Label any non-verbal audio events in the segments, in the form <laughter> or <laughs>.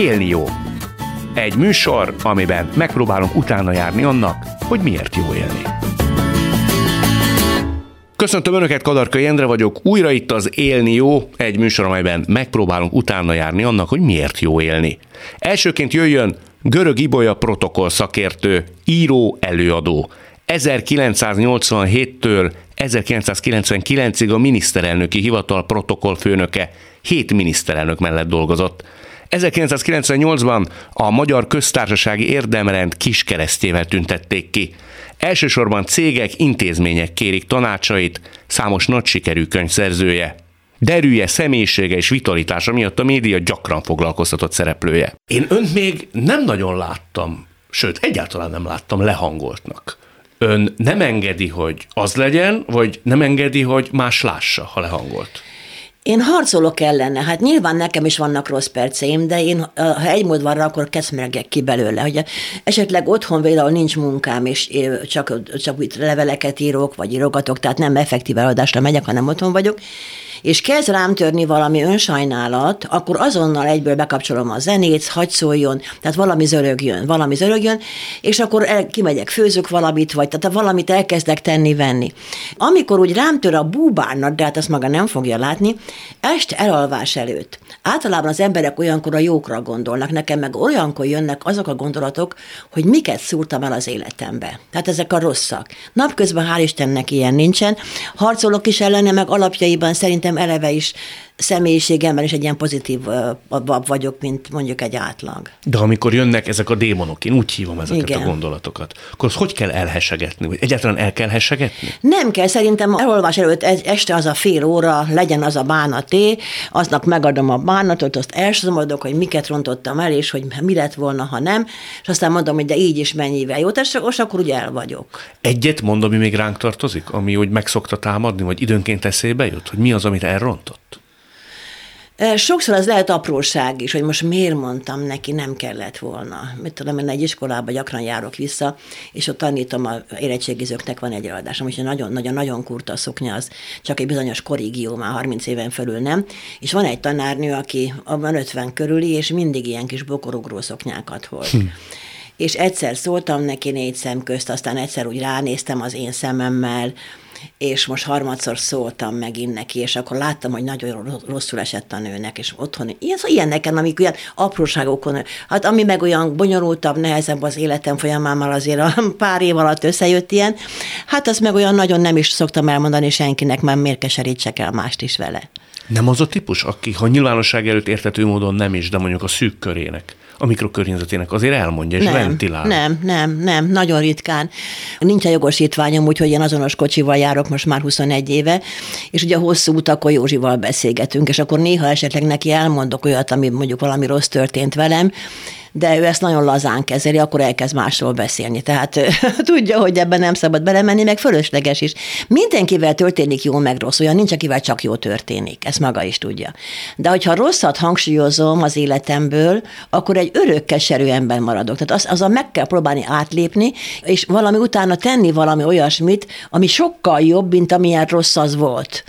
Élni jó. Egy műsor, amiben megpróbálunk utána járni annak, hogy miért jó élni. Köszöntöm Önöket, Kadarkai Endre vagyok. Újra itt az Élni jó, egy műsor, amelyben megpróbálunk utána járni annak, hogy miért jó élni. Elsőként jöjjön Görög Ibolya protokoll szakértő, író, előadó. 1987-től 1999-ig a miniszterelnöki hivatal protokollfőnöke, hét miniszterelnök mellett dolgozott. 1998-ban a Magyar Köztársasági Érdemrend kiskeresztjével tüntették ki. Elsősorban cégek, intézmények kérik tanácsait, számos nagy sikerű könyvszerzője. Derűje, személyisége és vitalitása miatt a média gyakran foglalkoztatott szereplője. Én önt még nem nagyon láttam, sőt, egyáltalán nem láttam lehangoltnak. Ön nem engedi, hogy az legyen, vagy nem engedi, hogy más lássa, ha lehangolt? Én harcolok ellene, hát nyilván nekem is vannak rossz perceim, de én, ha egy mód van rá, akkor keszmergek ki belőle. Hogy esetleg otthon például nincs munkám, és csak, csak itt leveleket írok, vagy írogatok, tehát nem effektív eladásra megyek, hanem otthon vagyok, és kezd rám törni valami önsajnálat, akkor azonnal egyből bekapcsolom a zenét, hagy szóljon, tehát valami zörögjön, valami zörögjön, és akkor el, kimegyek, főzök valamit, vagy tehát valamit elkezdek tenni-venni. Amikor úgy rám tör a búbárnak, de hát azt maga nem fogja látni, este elalvás előtt. Általában az emberek olyankor a jókra gondolnak, nekem meg olyankor jönnek azok a gondolatok, hogy miket szúrtam el az életembe. Tehát ezek a rosszak. Napközben hál' Istennek ilyen nincsen. Harcolok is ellene, meg alapjaiban szerintem eleve is személyiségemben is egy ilyen pozitív vagyok, mint mondjuk egy átlag. De amikor jönnek ezek a démonok, én úgy hívom ezeket Igen. a gondolatokat, akkor azt hogy kell elhesegetni? Vagy egyáltalán el kell hesegetni? Nem kell, szerintem elolvás előtt este az a fél óra, legyen az a bánaté, aznap megadom a bánatot, azt elsomodok, hogy miket rontottam el, és hogy mi lett volna, ha nem, és aztán mondom, hogy de így is mennyivel jó, és akkor ugye el vagyok. Egyet mondom, ami még ránk tartozik, ami úgy megszokta támadni, vagy időnként eszébe jut, hogy mi az, amit elrontott? Sokszor az lehet apróság is, hogy most miért mondtam neki, nem kellett volna. Mit tudom, én egy iskolába gyakran járok vissza, és ott tanítom, a érettségizőknek van egy eladásom, és nagyon-nagyon-nagyon kurta a szoknya, az csak egy bizonyos korrigió, már 30 éven felül nem. És van egy tanárnő, aki abban 50 körüli, és mindig ilyen kis bokorugró szoknyákat volt. Hm és egyszer szóltam neki négy szem közt, aztán egyszer úgy ránéztem az én szememmel, és most harmadszor szóltam megint neki, és akkor láttam, hogy nagyon rosszul esett a nőnek, és otthon, ilyen, szóval ilyen nekem, amik olyan apróságokon, hát ami meg olyan bonyolultabb, nehezebb az életem folyamán, már azért a pár év alatt összejött ilyen, hát az meg olyan nagyon nem is szoktam elmondani senkinek, mert miért keserítsek el mást is vele. Nem az a típus, aki, ha nyilvánosság előtt értető módon nem is, de mondjuk a szűk körének a mikrokörnyezetének azért elmondja és nem, ventilál. Nem, nem, nem, nagyon ritkán. Nincsen jogosítványom, úgyhogy én azonos kocsival járok most már 21 éve, és ugye hosszú utakon Józsival beszélgetünk, és akkor néha esetleg neki elmondok olyat, ami mondjuk valami rossz történt velem, de ő ezt nagyon lazán kezeli, akkor elkezd másról beszélni. Tehát <laughs> tudja, hogy ebben nem szabad belemenni, meg fölösleges is. Mindenkivel történik jó, meg rossz, olyan nincs, akivel csak jó történik. Ezt maga is tudja. De hogyha rosszat hangsúlyozom az életemből, akkor egy örök keserű ember maradok. Tehát az, azon meg kell próbálni átlépni, és valami utána tenni valami olyasmit, ami sokkal jobb, mint amilyen rossz az volt.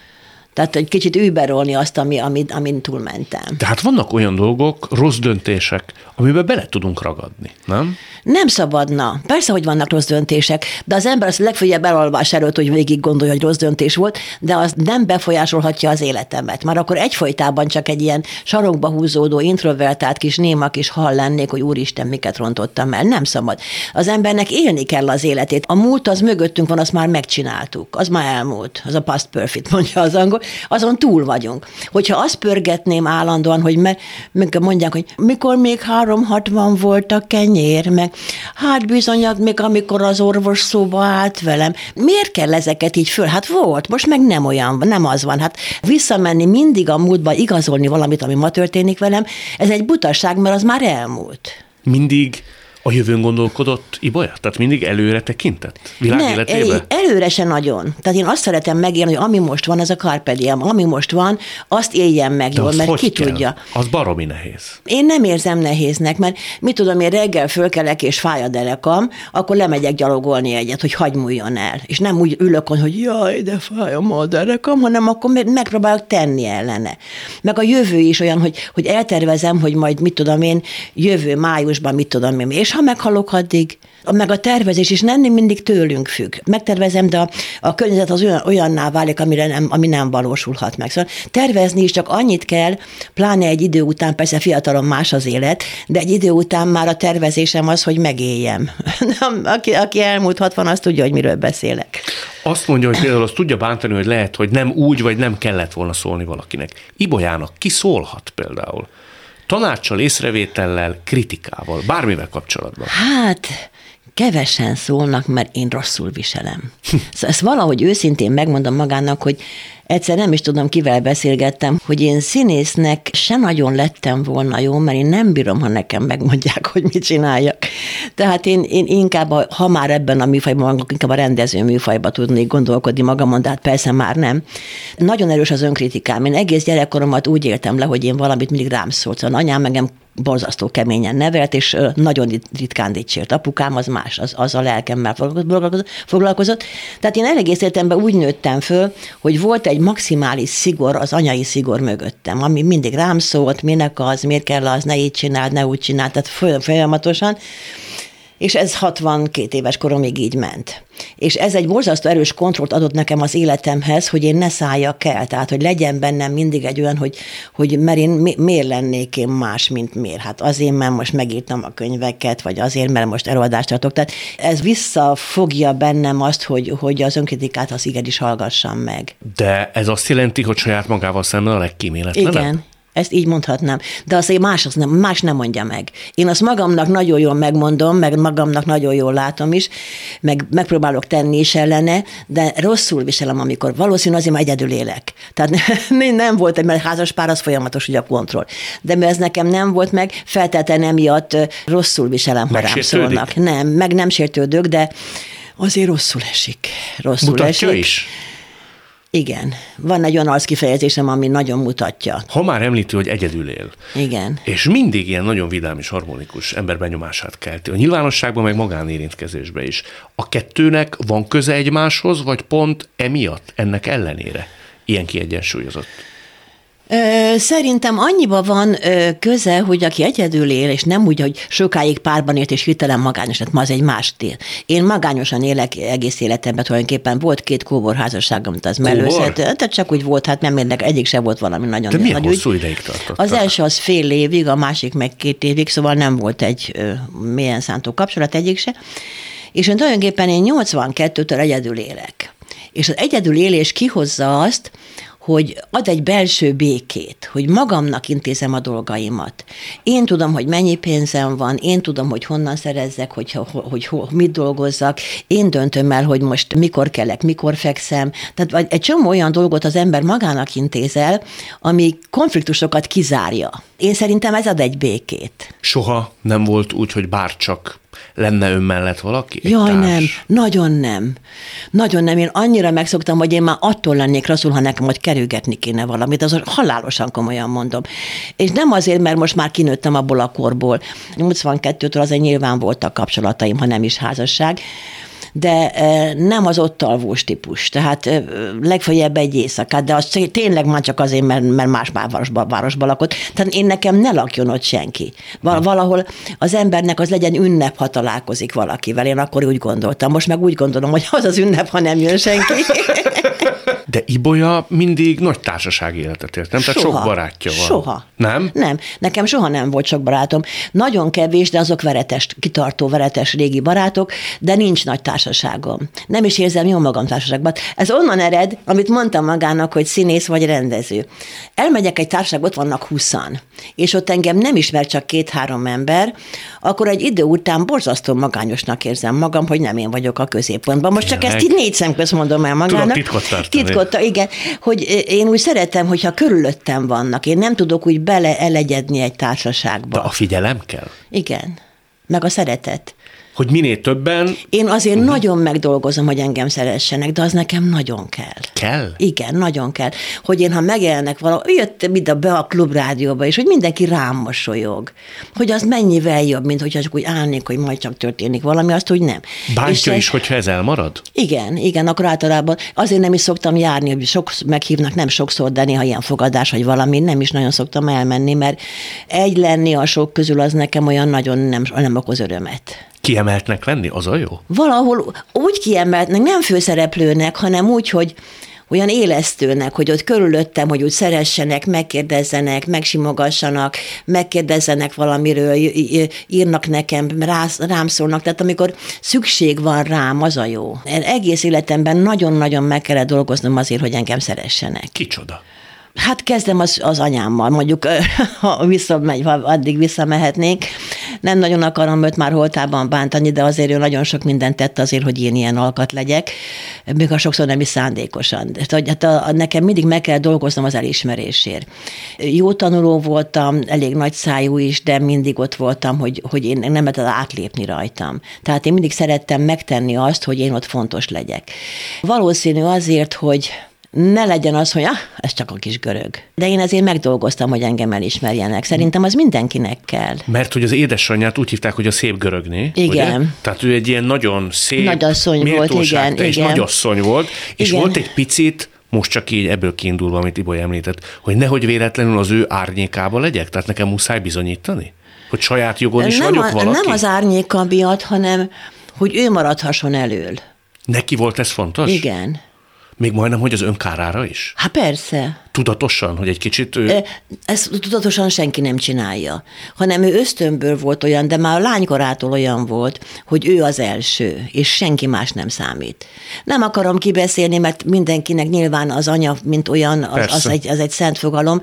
Tehát egy kicsit überolni azt, ami, amin, amin túlmentem. Tehát vannak olyan dolgok, rossz döntések, amiben bele tudunk ragadni, nem? Nem szabadna. Persze, hogy vannak rossz döntések, de az ember az legfőjebb elalvás előtt, hogy végig gondolja, hogy rossz döntés volt, de az nem befolyásolhatja az életemet. Már akkor egyfolytában csak egy ilyen sarokba húzódó, introvertált kis néma kis hal lennék, hogy úristen, miket rontottam el. Nem szabad. Az embernek élni kell az életét. A múlt az mögöttünk van, azt már megcsináltuk. Az már elmúlt. Az a past perfect, mondja az angol. Azon túl vagyunk. Hogyha azt pörgetném állandóan, hogy me, meg mondják, hogy mikor még 360 volt a kenyér, meg hát bizony, még amikor az orvos szóba állt velem. Miért kell ezeket így föl? Hát volt, most meg nem olyan, nem az van. Hát visszamenni mindig a múltba, igazolni valamit, ami ma történik velem, ez egy butaság, mert az már elmúlt. Mindig A jövőn gondolkodott Ibolya? Tehát mindig előre tekintett? Világ ne, életébe? előre se nagyon. Tehát én azt szeretem megélni, hogy ami most van, az a Carpe Diem. Ami most van, azt éljen meg De jól, mert ki kell? tudja. Az baromi nehéz. Én nem érzem nehéznek, mert mit tudom, én reggel fölkelek és fáj a derekam, akkor lemegyek gyalogolni egyet, hogy hagy múljon el. És nem úgy ülök, hogy jaj, de fáj a derekam, hanem akkor meg- megpróbálok tenni ellene. Meg a jövő is olyan, hogy, hogy eltervezem, hogy majd mit tudom én, jövő májusban mit tudom én, és ha meghalok addig, meg a tervezés is nem mindig tőlünk függ. Megtervezem, de a, a környezet az olyan, olyanná válik, amire nem, ami nem valósulhat meg. Szóval tervezni is csak annyit kell, pláne egy idő után, persze fiatalon más az élet, de egy idő után már a tervezésem az, hogy megéljem. <laughs> aki, aki elmúlt 60, az tudja, hogy miről beszélek. Azt mondja, hogy például azt tudja bántani, hogy lehet, hogy nem úgy, vagy nem kellett volna szólni valakinek. Ibolyának ki szólhat például? Tanácssal, észrevétellel, kritikával, bármivel kapcsolatban. Hát, kevesen szólnak, mert én rosszul viselem. Szóval ezt valahogy őszintén megmondom magának, hogy egyszer nem is tudom, kivel beszélgettem, hogy én színésznek se nagyon lettem volna jó, mert én nem bírom, ha nekem megmondják, hogy mit csináljak. Tehát én, én inkább, a- ha már ebben a műfajban, inkább a rendező műfajba tudnék gondolkodni magamon, de hát persze már nem. Nagyon erős az önkritikám. Én egész gyerekkoromat úgy éltem le, hogy én valamit mindig rám szólt. Szóval anyám engem borzasztó keményen nevelt, és nagyon rit- ritkán dicsért. Apukám az más, az, az a lelkemmel foglalkozott- foglalkozott. Tehát én egész életemben úgy nőttem föl, hogy volt egy maximális szigor, az anyai szigor mögöttem, ami mindig rám szólt, minek az, miért kell az, ne így csináld, ne úgy csináld, tehát foly- folyamatosan. És ez 62 éves koromig így ment. És ez egy borzasztó erős kontrollt adott nekem az életemhez, hogy én ne szálljak el. Tehát, hogy legyen bennem mindig egy olyan, hogy, hogy mert én mi, miért lennék én más, mint miért. Hát azért, mert most megírtam a könyveket, vagy azért, mert most előadást tartok. Tehát ez visszafogja bennem azt, hogy, hogy az önkritikát az igenis hallgassam meg. De ez azt jelenti, hogy saját magával szemben a legkíméletlenebb? Igen. Ezt így mondhatnám. De azt más, az nem, más nem mondja meg. Én azt magamnak nagyon jól megmondom, meg magamnak nagyon jól látom is, meg megpróbálok tenni is ellene, de rosszul viselem, amikor valószínű azért, mert egyedül élek. Tehát <laughs> nem, nem volt, mert házas pár az folyamatos ugye a kontroll. De mert ez nekem nem volt meg, feltétlenül emiatt rosszul viselem, ha rám szólnak. Nem, meg nem sértődök, de azért rosszul esik. Rosszul Mutatja esik. is? Igen. Van egy olyan arckifejezésem, ami nagyon mutatja. Ha már említi, hogy egyedül él, Igen. és mindig ilyen nagyon vidám és harmonikus emberbenyomását kelti, a nyilvánosságban meg magánérintkezésben is. A kettőnek van köze egymáshoz, vagy pont emiatt, ennek ellenére ilyen kiegyensúlyozott? Ö, Szerintem annyiba van ö, köze, hogy aki egyedül él, és nem úgy, hogy sokáig párban élt, és hirtelen magányos lett, ma az egy más tél. Én magányosan élek egész életemben tulajdonképpen. Volt két kóborházasságom, az mellőszet, tehát csak úgy volt, hát nem érdek, egyik se volt valami nagyon De milyen nagy hosszú ideig tartott? Az első az fél évig, a másik meg két évig, szóval nem volt egy ö, mélyen szántó kapcsolat egyik se. És én tulajdonképpen én 82-től egyedül élek. És az egyedül élés kihozza azt, hogy ad egy belső békét, hogy magamnak intézem a dolgaimat. Én tudom, hogy mennyi pénzem van, én tudom, hogy honnan szerezzek, hogy, hogy, hogy, mit dolgozzak, én döntöm el, hogy most mikor kelek, mikor fekszem. Tehát egy csomó olyan dolgot az ember magának intézel, ami konfliktusokat kizárja. Én szerintem ez ad egy békét. Soha nem volt úgy, hogy bárcsak lenne ön mellett valaki? Egy Jaj, társ? nem, nagyon nem. Nagyon nem. Én annyira megszoktam, hogy én már attól lennék rosszul, ha nekem hogy kerülgetni kéne valamit. Az halálosan komolyan mondom. És nem azért, mert most már kinőttem abból a korból. 82-től azért nyilván voltak kapcsolataim, ha nem is házasság de nem az ott alvós típus. Tehát eh, legfeljebb egy éjszakát, de az tényleg már csak azért, mert, mert más városban, városban lakott. Tehát én nekem ne lakjon ott senki. Val- valahol az embernek az legyen ünnep, ha találkozik valakivel. Én akkor úgy gondoltam. Most meg úgy gondolom, hogy az az ünnep, ha nem jön senki. De Ibolya mindig nagy társasági életet élt, nem? Tehát sok barátja van. Soha. Nem? Nem. Nekem soha nem volt sok barátom. Nagyon kevés, de azok veretes, kitartó veretes régi barátok, de nincs nagy társaságom. Nem is érzem jó magam társaságban. Ez onnan ered, amit mondtam magának, hogy színész vagy rendező. Elmegyek egy társaságba, ott vannak huszan, és ott engem nem ismer csak két-három ember, akkor egy idő után borzasztó magányosnak érzem magam, hogy nem én vagyok a középpontban. Most csak Tényleg? ezt így négy szemközt mondom el magának. titkot tartani. Igen, hogy én úgy szeretem, hogyha körülöttem vannak. Én nem tudok úgy beleelegyedni egy társaságba. De a figyelem kell? Igen. meg a szeretet. Hogy minél többen... Én azért uh-huh. nagyon megdolgozom, hogy engem szeressenek, de az nekem nagyon kell. Kell? Igen, nagyon kell. Hogy én, ha megjelennek valahol, jöttem ide be a klubrádióba, és hogy mindenki rám mosolyog. Hogy az mennyivel jobb, mint hogyha csak úgy állnék, hogy majd csak történik valami, azt úgy nem. Bántja és is, hogyha ez elmarad? Igen, igen, akkor általában azért nem is szoktam járni, hogy sok meghívnak, nem sokszor, de néha ilyen fogadás, vagy valami, nem is nagyon szoktam elmenni, mert egy lenni a sok közül az nekem olyan nagyon nem, nem okoz örömet. Kiemeltnek lenni, az a jó? Valahol úgy kiemeltnek, nem főszereplőnek, hanem úgy, hogy olyan élesztőnek, hogy ott körülöttem, hogy úgy szeressenek, megkérdezzenek, megsimogassanak, megkérdezzenek valamiről, írnak nekem, rám szólnak. Tehát amikor szükség van rám, az a jó. Egész életemben nagyon-nagyon meg kellett dolgoznom azért, hogy engem szeressenek. Kicsoda? Hát kezdem az, az anyámmal, mondjuk, <laughs> ha visszamegy, ha addig visszamehetnék. Nem nagyon akarom őt már holtában bántani, de azért ő nagyon sok mindent tett azért, hogy én ilyen alkat legyek, még a sokszor nem is szándékosan. Hát a, a, nekem mindig meg kell dolgoznom az elismerésért. Jó tanuló voltam, elég nagy szájú is, de mindig ott voltam, hogy, hogy én nem lehet átlépni rajtam. Tehát én mindig szerettem megtenni azt, hogy én ott fontos legyek. Valószínű azért, hogy ne legyen az, hogy ah, ez csak a kis görög. De én ezért megdolgoztam, hogy engem elismerjenek. Szerintem az mindenkinek kell. Mert hogy az édesanyját úgy hívták, hogy a szép görögné. Igen. Ugye? Tehát ő egy ilyen nagyon szép, nagyasszony volt, igen, és igen. nagyasszony volt, és igen. volt egy picit, most csak így ebből kiindulva, amit Iboly említett, hogy nehogy véletlenül az ő árnyékába legyek, tehát nekem muszáj bizonyítani? Hogy saját jogon is nem vagyok a, valaki? Nem az árnyéka miatt, hanem hogy ő maradhasson elől. Neki volt ez fontos? Igen. Még majdnem, hogy az önkárára is? Hát persze. Tudatosan, hogy egy kicsit ő... Ezt tudatosan senki nem csinálja, hanem ő ösztönből volt olyan, de már a lánykorától olyan volt, hogy ő az első, és senki más nem számít. Nem akarom kibeszélni, mert mindenkinek nyilván az anya, mint olyan, az, az, egy, az egy szent fogalom.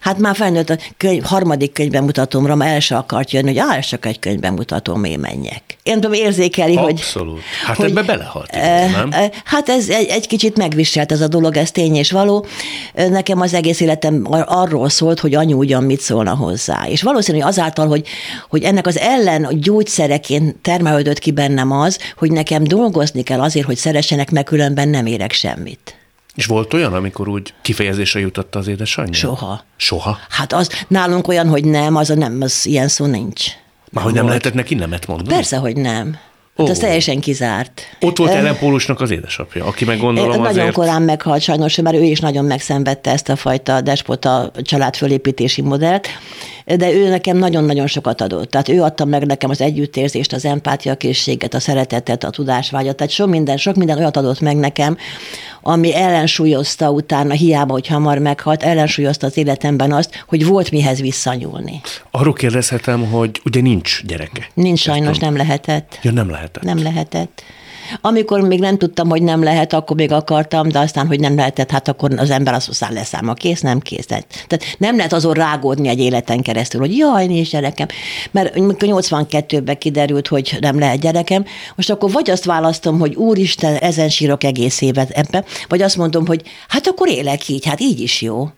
Hát már felnőtt a könyv, harmadik könyvben mutatomra, már el se akart jönni, hogy áll csak egy könyvben mutatom, én menjek. Én tudom érzékeli, Abszolút. hogy... Abszolút. Hát hogy, ebbe belehalt, nem? Hát ez egy, egy kicsit megviselt ez a dolog, ez tény és való. Nekem nekem az egész életem arról szólt, hogy anyu ugyan mit szólna hozzá. És valószínű, hogy azáltal, hogy, hogy ennek az ellen gyógyszereként termelődött ki bennem az, hogy nekem dolgozni kell azért, hogy szeressenek, meg különben nem érek semmit. És volt olyan, amikor úgy kifejezésre jutotta az édesanyja? Soha. Soha? Hát az nálunk olyan, hogy nem, az a nem, az ilyen szó nincs. Már hogy nem lehetett neki nemet mondani? Persze, hogy nem. Hát az teljesen kizárt. Ott volt Ellen Pólusnak az édesapja, aki meg gondolom Nagyon azért... korán meghalt sajnos, mert ő is nagyon megszenvedte ezt a fajta despota családfölépítési modellt, de ő nekem nagyon-nagyon sokat adott. Tehát ő adta meg nekem az együttérzést, az empátiakészséget, a szeretetet, a tudásvágyat, tehát sok minden, sok minden olyat adott meg nekem, ami ellensúlyozta utána, hiába, hogy hamar meghalt, ellensúlyozta az életemben azt, hogy volt mihez visszanyúlni. Arról kérdezhetem, hogy ugye nincs gyereke. Nincs sajnos, nem lehetett. Ja, nem lehetett. Nem lehetett. Amikor még nem tudtam, hogy nem lehet, akkor még akartam, de aztán, hogy nem lehetett, hát akkor az ember azt mondja, leszám a kész, nem kész. Tehát nem lehet azon rágódni egy életen keresztül, hogy jaj, nincs gyerekem. Mert 82-ben kiderült, hogy nem lehet gyerekem, most akkor vagy azt választom, hogy úristen, ezen sírok egész évet ebben, vagy azt mondom, hogy hát akkor élek így, hát így is jó.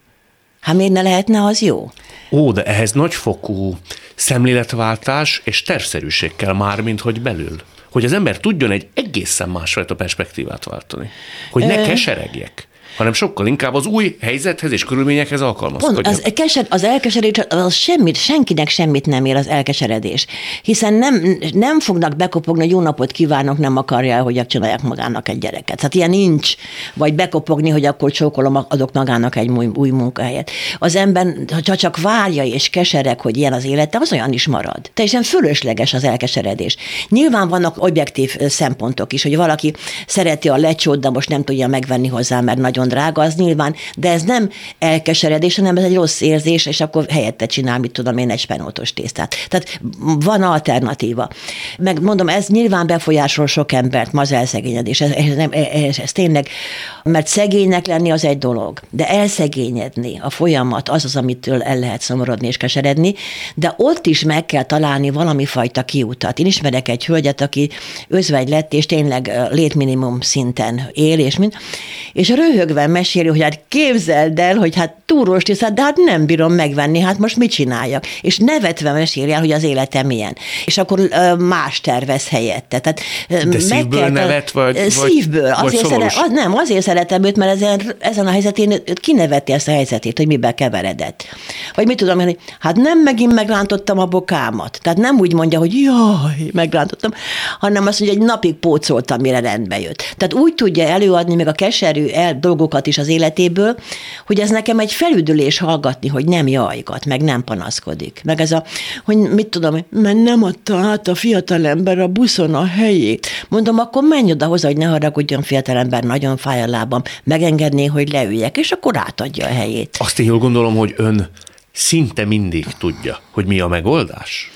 Hát miért ne lehetne az jó? Ó, de ehhez nagyfokú szemléletváltás és tervszerűség kell már, mint hogy belül hogy az ember tudjon egy egészen másfajta perspektívát váltani. Hogy ne keseregjek hanem sokkal inkább az új helyzethez és körülményekhez alkalmazkodjon. Pont, az, keser, az elkeseredés, az semmit, senkinek semmit nem ér az elkeseredés, hiszen nem, nem fognak bekopogni, hogy jó napot kívánok, nem akarja, hogy csinálják magának egy gyereket. Tehát ilyen nincs, vagy bekopogni, hogy akkor csókolom, adok magának egy új, új munkahelyet. Az ember, ha csak várja és keserek, hogy ilyen az élete, az olyan is marad. Teljesen fölösleges az elkeseredés. Nyilván vannak objektív szempontok is, hogy valaki szereti a lecsót, de most nem tudja megvenni hozzá, mert nagyon drága, az nyilván, de ez nem elkeseredés, hanem ez egy rossz érzés, és akkor helyette csinál, mit tudom én, egy spenótos tésztát. Tehát van alternatíva. Meg mondom, ez nyilván befolyásol sok embert, ma az elszegényedés. Ez, ez, nem, ez, ez tényleg, mert szegénynek lenni az egy dolog, de elszegényedni, a folyamat az az, amitől el lehet szomorodni és keseredni, de ott is meg kell találni valami fajta kiutat. Én ismerek egy hölgyet, aki özvegy lett, és tényleg létminimum szinten él, és mind, és röhög röhögve meséli, hogy hát képzeld el, hogy hát túrós tisztát, de hát nem bírom megvenni, hát most mit csináljak? És nevetve meséli el, hogy az életem milyen. És akkor más tervez helyette. Tehát, de szívből kell, nevet, vagy Szívből. Vagy azért szere, az, nem, azért szeretem őt, mert ezen, ezen a helyzetén kineveti ezt a helyzetét, hogy mibe keveredett. Vagy mit tudom, hogy hát nem megint megrántottam a bokámat. Tehát nem úgy mondja, hogy jaj, megrántottam, hanem azt mondja, hogy egy napig pócoltam, mire rendbe jött. Tehát úgy tudja előadni még a keserű el, dolgokat is az életéből, hogy ez nekem egy felüdülés hallgatni, hogy nem jajgat, meg nem panaszkodik. Meg ez a, hogy mit tudom, mert nem adta át a fiatalember a buszon a helyét. Mondom, akkor menj oda hozzá, hogy ne haragudjon fiatalember, nagyon fáj a lábam, megengedné, hogy leüljek, és akkor átadja a helyét. Azt én jól gondolom, hogy ön szinte mindig tudja, hogy mi a megoldás?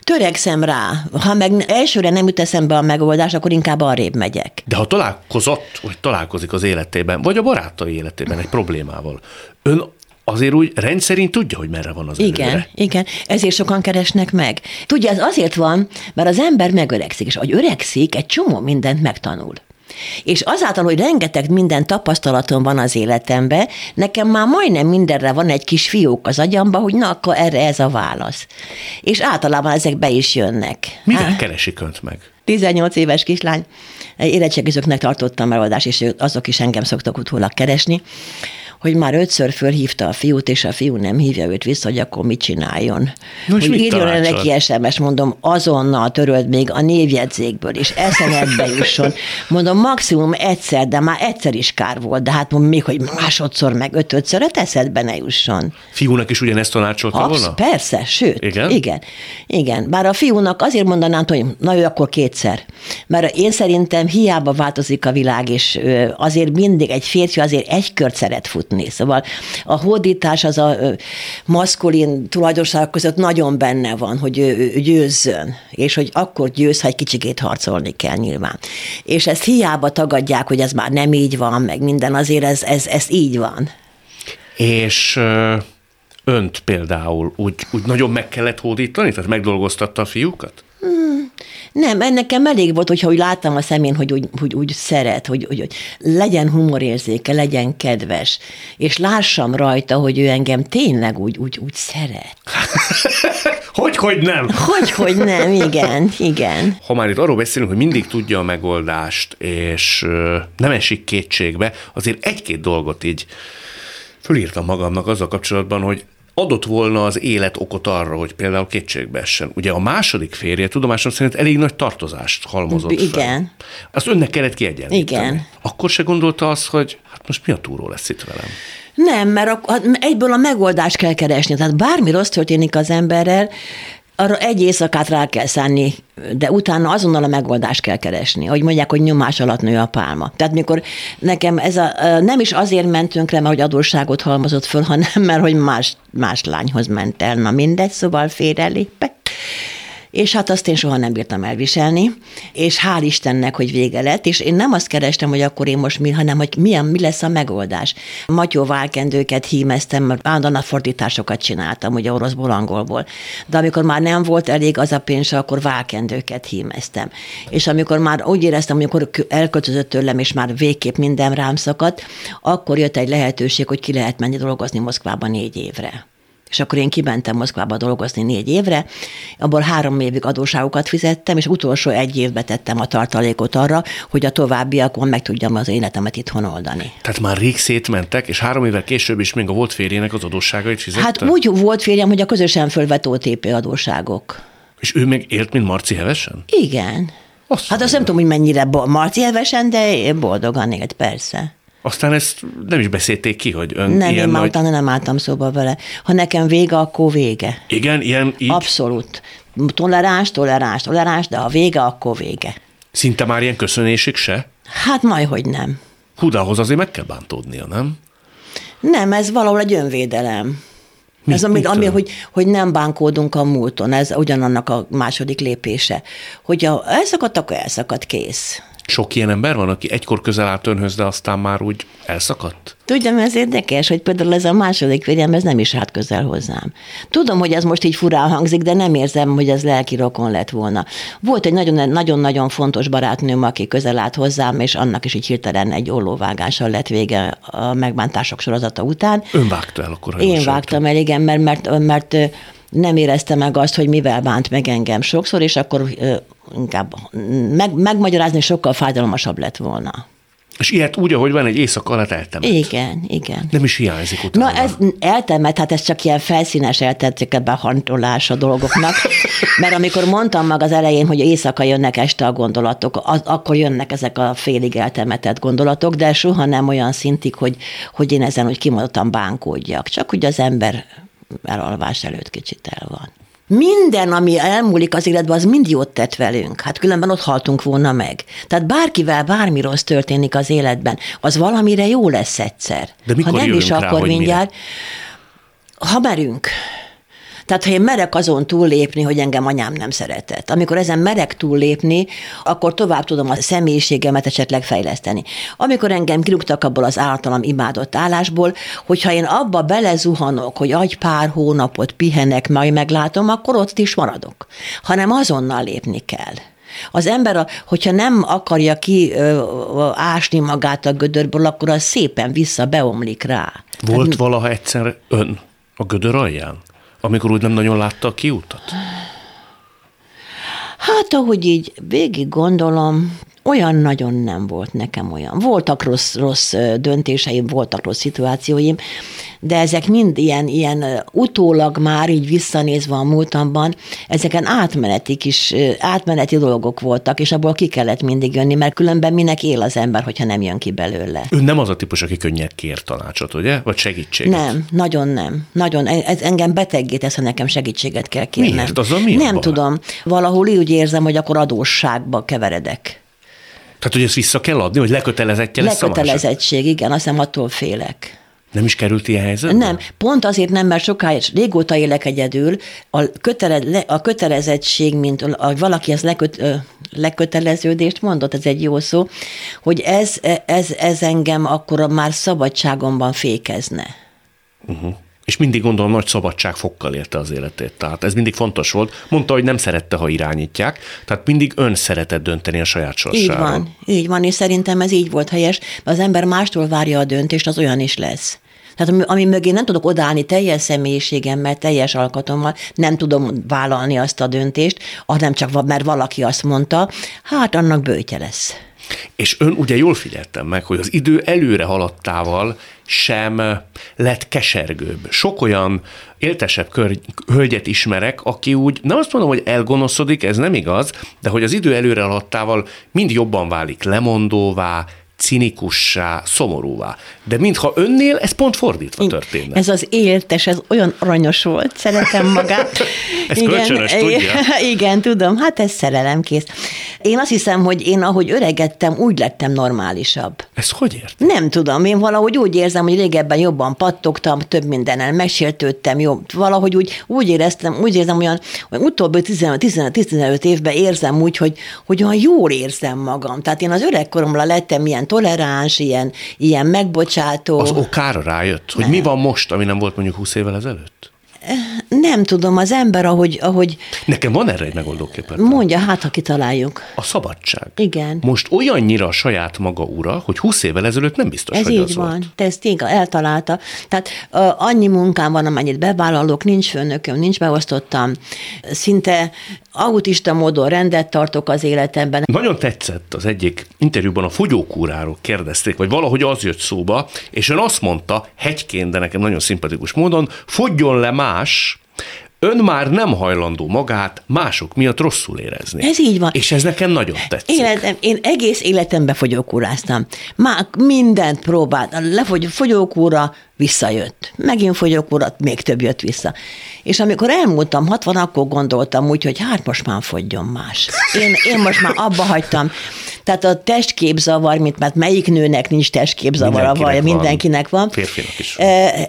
Törekszem rá. Ha meg elsőre nem jut eszembe a megoldás, akkor inkább arrébb megyek. De ha találkozott, vagy találkozik az életében, vagy a barátai életében egy problémával, ön azért úgy rendszerint tudja, hogy merre van az Igen, előre. igen. Ezért sokan keresnek meg. Tudja, ez azért van, mert az ember megöregszik, és ahogy öregszik, egy csomó mindent megtanul. És azáltal, hogy rengeteg minden tapasztalatom van az életemben, nekem már majdnem mindenre van egy kis fiók az agyamba, hogy na, akkor erre ez a válasz. És általában ezek be is jönnek. Mivel Há? keresik önt meg? 18 éves kislány, érettségizőknek tartottam megoldást, és azok is engem szoktak utólag keresni, hogy már ötször fölhívta a fiút, és a fiú nem hívja őt vissza, hogy akkor mit csináljon. Most hogy írjon el neki SMS, mondom, azonnal töröld még a névjegyzékből, és eszenedbe jusson. Mondom, maximum egyszer, de már egyszer is kár volt, de hát mondom, még, hogy másodszor, meg ötödször, öt eszedbe ne jusson. Fiúnak is ugyanezt tanácsolta Absz- volna? Persze, sőt, igen? igen. Igen, bár a fiúnak azért mondanám, hogy na ő akkor kétszer. Mert én szerintem hiába változik a világ, és azért mindig egy férfi azért egy kört szeret futni jutni. Szóval a hódítás az a maszkulin tulajdonságok között nagyon benne van, hogy ő, győzzön, és hogy akkor győz, ha egy kicsikét harcolni kell nyilván. És ezt hiába tagadják, hogy ez már nem így van, meg minden, azért ez, ez, ez így van. És önt például úgy, úgy nagyon meg kellett hódítani, tehát megdolgoztatta a fiúkat? Hmm. Nem, nekem elég volt, hogyha úgy láttam a szemén, hogy úgy, hogy úgy szeret, hogy, hogy, hogy legyen humorérzéke, legyen kedves, és lássam rajta, hogy ő engem tényleg úgy, úgy, úgy szeret. <laughs> hogy, hogy nem? Hogy, hogy nem, igen, igen. Ha már itt arról beszélünk, hogy mindig tudja a megoldást, és nem esik kétségbe, azért egy-két dolgot így fölírtam magamnak azzal kapcsolatban, hogy adott volna az élet okot arra, hogy például kétségbe essen. Ugye a második férje tudomásom szerint elég nagy tartozást halmozott Igen. fel. Azt önnek kellett kiegyenlíteni. Igen. Akkor se gondolta azt, hogy hát most mi a túró lesz itt velem? Nem, mert a, egyből a megoldást kell keresni. Tehát bármi rossz történik az emberrel, arra egy éjszakát rá kell szánni, de utána azonnal a megoldást kell keresni. Hogy mondják, hogy nyomás alatt nő a pálma. Tehát mikor nekem ez a, nem is azért mentünk le, mert hogy adósságot halmozott föl, hanem <laughs> mert hogy más, más lányhoz ment el. Na mindegy, szóval félrelépett és hát azt én soha nem bírtam elviselni, és hál' Istennek, hogy vége lett, és én nem azt kerestem, hogy akkor én most mi, hanem hogy milyen, mi lesz a megoldás. Matyó válkendőket hímeztem, mert állandóan fordításokat csináltam, ugye oroszból, angolból. De amikor már nem volt elég az a pénz, akkor válkendőket hímeztem. És amikor már úgy éreztem, amikor elköltözött tőlem, és már végképp minden rám szakadt, akkor jött egy lehetőség, hogy ki lehet menni dolgozni Moszkvába négy évre. És akkor én kimentem Moszkvába dolgozni négy évre, abból három évig adóságokat fizettem, és utolsó egy évbe tettem a tartalékot arra, hogy a továbbiakon meg tudjam az életemet itthon oldani. Tehát már rég szétmentek, és három évvel később is még a volt férjének az adósságait fizette? Hát úgy volt férjem, hogy a közösen fölvett OTP adóságok. És ő még élt, mint Marci Hevesen? Igen. Azt hát azt nem tudom, hogy mennyire Marci Hevesen, de boldogan élt, persze. Aztán ezt nem is beszélték ki, hogy ön nem, ilyen én nagy... utána nem álltam szóba vele. Ha nekem vége, akkor vége. Igen, ilyen így? Abszolút. Toleráns, toleráns, toleráns, de ha vége, akkor vége. Szinte már ilyen köszönésük se? Hát majd, hogy nem. Ahhoz azért meg kell bántódnia, nem? Nem, ez valahol egy önvédelem. Mi, ez ami, ami hogy, hogy nem bánkódunk a múlton, ez ugyanannak a második lépése. Hogy ha elszakadt, akkor elszakadt, kész. Sok ilyen ember van, aki egykor közel állt önhöz, de aztán már úgy elszakadt? Tudjam, ez érdekes, hogy például ez a második férjem, ez nem is állt közel hozzám. Tudom, hogy ez most így furán hangzik, de nem érzem, hogy ez lelki rokon lett volna. Volt egy nagyon-nagyon fontos barátnőm, aki közel állt hozzám, és annak is így hirtelen egy ollóvágással lett vége a megbántások sorozata után. Ön vágta el akkor? Én vágtam el, igen, mert, mert, mert nem érezte meg azt, hogy mivel bánt meg engem sokszor, és akkor inkább meg, megmagyarázni sokkal fájdalmasabb lett volna. És ilyet úgy, ahogy van, egy éjszaka alatt eltemet. Igen, igen. Nem is hiányzik utána. Na ez eltemet, hát ez csak ilyen felszínes eltettek behantolás a dolgoknak, <laughs> mert amikor mondtam meg az elején, hogy éjszaka jönnek este a gondolatok, az, akkor jönnek ezek a félig eltemetett gondolatok, de soha nem olyan szintig, hogy, hogy én ezen úgy kimondottan bánkódjak. Csak hogy az ember elalvás előtt kicsit el van. Minden, ami elmúlik az életben, az mind jót tett velünk. Hát különben ott haltunk volna meg. Tehát bárkivel bármi rossz történik az életben, az valamire jó lesz egyszer. De mikor ha nem is, rá, akkor mindjárt. Mire? Ha merünk. Tehát, ha én merek azon túllépni, hogy engem anyám nem szeretett, amikor ezen merek túllépni, akkor tovább tudom a személyiségemet esetleg fejleszteni. Amikor engem kirúgtak abból az általam imádott állásból, hogyha én abba belezuhanok, hogy agy pár hónapot pihenek, majd meglátom, akkor ott is maradok. Hanem azonnal lépni kell. Az ember, hogyha nem akarja ki ö, ásni magát a gödörből, akkor az szépen vissza beomlik rá. Volt Tehát, valaha egyszer ön a gödör alján? Amikor úgy nem nagyon látta a kiutat? Hát, ahogy így végig gondolom, olyan nagyon nem volt nekem olyan. Voltak rossz, rossz döntéseim, voltak rossz szituációim, de ezek mind ilyen, ilyen utólag már így visszanézve a múltamban, ezeken átmeneti kis, átmeneti dolgok voltak, és abból ki kellett mindig jönni, mert különben minek él az ember, hogyha nem jön ki belőle. Ön nem az a típus, aki könnyed kér tanácsot, ugye? Vagy segítséget? Nem, nagyon nem. Nagyon. Ez engem beteggé tesz, ha nekem segítséget kell kérnem. Miért? Az a mi Nem tudom. Valahol úgy érzem, hogy akkor adósságba keveredek. Tehát, hogy ezt vissza kell adni, hogy lekötelezettje lesz Lekötelezettség, igen, azt hiszem attól félek. Nem is került ilyen helyzetbe? Nem, pont azért nem, mert sokáig, régóta élek egyedül, a, kötele, a kötelezettség, mint a, valaki az leköt, leköteleződést mondott, ez egy jó szó, hogy ez, ez, ez engem akkor már szabadságomban fékezne. Uh-huh és mindig gondolom nagy szabadságfokkal érte az életét. Tehát ez mindig fontos volt. Mondta, hogy nem szerette, ha irányítják, tehát mindig ön szeretett dönteni a saját sorsáról. Így van, így van, és szerintem ez így volt helyes, mert az ember mástól várja a döntést, az olyan is lesz. Tehát ami, ami mögé nem tudok odállni teljes személyiségemmel, teljes alkatommal, nem tudom vállalni azt a döntést, hanem csak mert valaki azt mondta, hát annak bőtje lesz. És ön ugye jól figyeltem meg, hogy az idő előre haladtával sem lett kesergőbb. Sok olyan éltesebb kör, hölgyet ismerek, aki úgy, nem azt mondom, hogy elgonoszodik, ez nem igaz, de hogy az idő előre haladtával mind jobban válik lemondóvá, cinikussá, szomorúvá. De mintha önnél ez pont fordítva történne. Ez az éltes, ez olyan aranyos volt, szeretem magát. <laughs> ez igen, kölcsönös, tudja? <laughs> Igen, tudom, hát ez szerelemkész. Én azt hiszem, hogy én ahogy öregettem, úgy lettem normálisabb. Ez hogy ért? Nem tudom, én valahogy úgy érzem, hogy régebben jobban pattogtam, több mindenen megsértődtem, jobb. Valahogy úgy, úgy éreztem, úgy érzem, olyan, hogy utóbbi 15 évben érzem úgy, hogy, hogy olyan jól érzem magam. Tehát én az öregkoromra lettem ilyen toleráns, ilyen, ilyen megbocsátó. Az okára rájött, hogy nem. mi van most, ami nem volt mondjuk 20 évvel ezelőtt? Nem tudom, az ember, ahogy... ahogy Nekem van erre egy megoldóképpen. Mondja, hát ha kitaláljuk. A szabadság. Igen. Most olyannyira a saját maga ura, hogy 20 évvel ezelőtt nem biztos, Ez hogy így az van. volt. Te ezt tényleg eltalálta. Tehát uh, annyi munkám van, amennyit bevállalok, nincs főnököm, nincs beosztottam. Szinte autista módon rendet tartok az életemben. Nagyon tetszett az egyik interjúban a fogyókúráról kérdezték, vagy valahogy az jött szóba, és ön azt mondta, hegyként, de nekem nagyon szimpatikus módon, fogjon le más, ön már nem hajlandó magát mások miatt rosszul érezni. Ez így van. És ez nekem nagyon tetszik. Életem, én egész életemben fogyókúráztam. Már mindent próbált. Lefogy, fogyókúra, visszajött. Megint fogyókúra, még több jött vissza. És amikor elmúltam 60, akkor gondoltam úgy, hogy hát most már fogyjon más. Én, én most már abba hagytam. Tehát a testképzavar, mint mert melyik nőnek nincs testképzavara, vagy mindenkinek van. Férfinak is.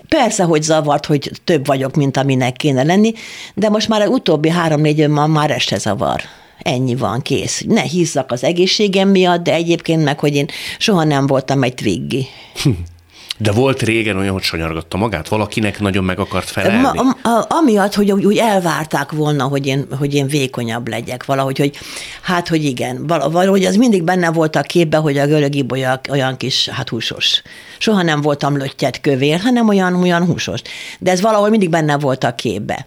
Persze, hogy zavart, hogy több vagyok, mint aminek kéne lenni, de most már az utóbbi három-négy már, már este zavar Ennyi van, kész. Ne hízzak az egészségem miatt, de egyébként meg, hogy én soha nem voltam egy twiggy. <laughs> De volt régen olyan, hogy sanyargatta magát? Valakinek nagyon meg akart felelni? Ma, a, amiatt, hogy úgy elvárták volna, hogy én, hogy én vékonyabb legyek. Valahogy, hogy hát, hogy igen. Valahogy az mindig benne volt a képben, hogy a görög ibolya olyan kis, hát húsos. Soha nem voltam löttyet kövér, hanem olyan, olyan húsos. De ez valahol mindig benne volt a képbe.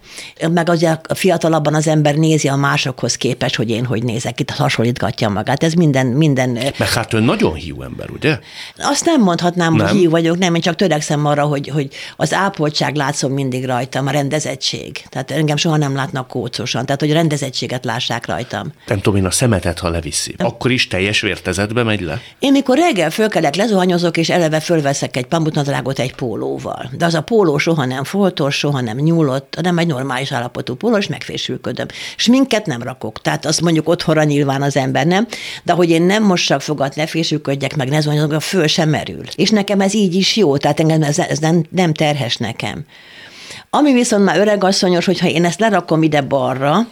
Meg az a fiatalabban az ember nézi a másokhoz képes, hogy én hogy nézek, itt hasonlítgatja magát. Ez minden... minden Meg hát ön nagyon hiú ember, ugye? Azt nem mondhatnám, nem. hogy hiú vagyok, nem, én csak törekszem arra, hogy, hogy az ápoltság látszom mindig rajtam, a rendezettség. Tehát engem soha nem látnak kócosan, tehát hogy rendezettséget lássák rajtam. Nem tudom, én a szemetet, ha leviszi, nem. akkor is teljes vértezetbe megy le? Én mikor reggel fölkelek, lezuhanyozok, és eleve fölveszek egy pamutnadrágot egy pólóval. De az a póló soha nem foltos, soha nem nyúlott, nem egy normális állapotú póló, és megfésülködöm. És minket nem rakok. Tehát azt mondjuk otthonra nyilván az ember nem, de hogy én nem mossak fogat, ne fésülködjek, meg ne zuhanyozok, föl sem merül. És nekem ez így is jó, tehát engem ez, ez nem, nem terhes nekem. Ami viszont már öregasszonyos, hogyha én ezt lerakom ide balra,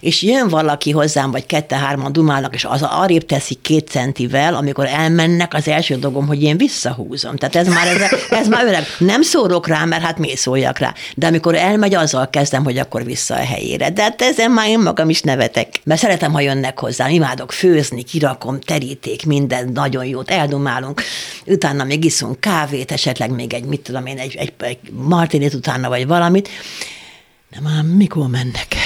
és jön valaki hozzám, vagy kette-hárman dumálnak, és az arrébb teszi két centivel, amikor elmennek, az első dolgom, hogy én visszahúzom. Tehát ez már, ez, ez már öreg. Nem szórok rá, mert hát mi szóljak rá. De amikor elmegy, azzal kezdem, hogy akkor vissza a helyére. De hát ezen már én magam is nevetek. Mert szeretem, ha jönnek hozzám, imádok főzni, kirakom, teríték, minden nagyon jót, eldumálunk. Utána még iszunk kávét, esetleg még egy, mit tudom én, egy, egy, egy martinit utána, vagy valamit. Nem már mikor mennek?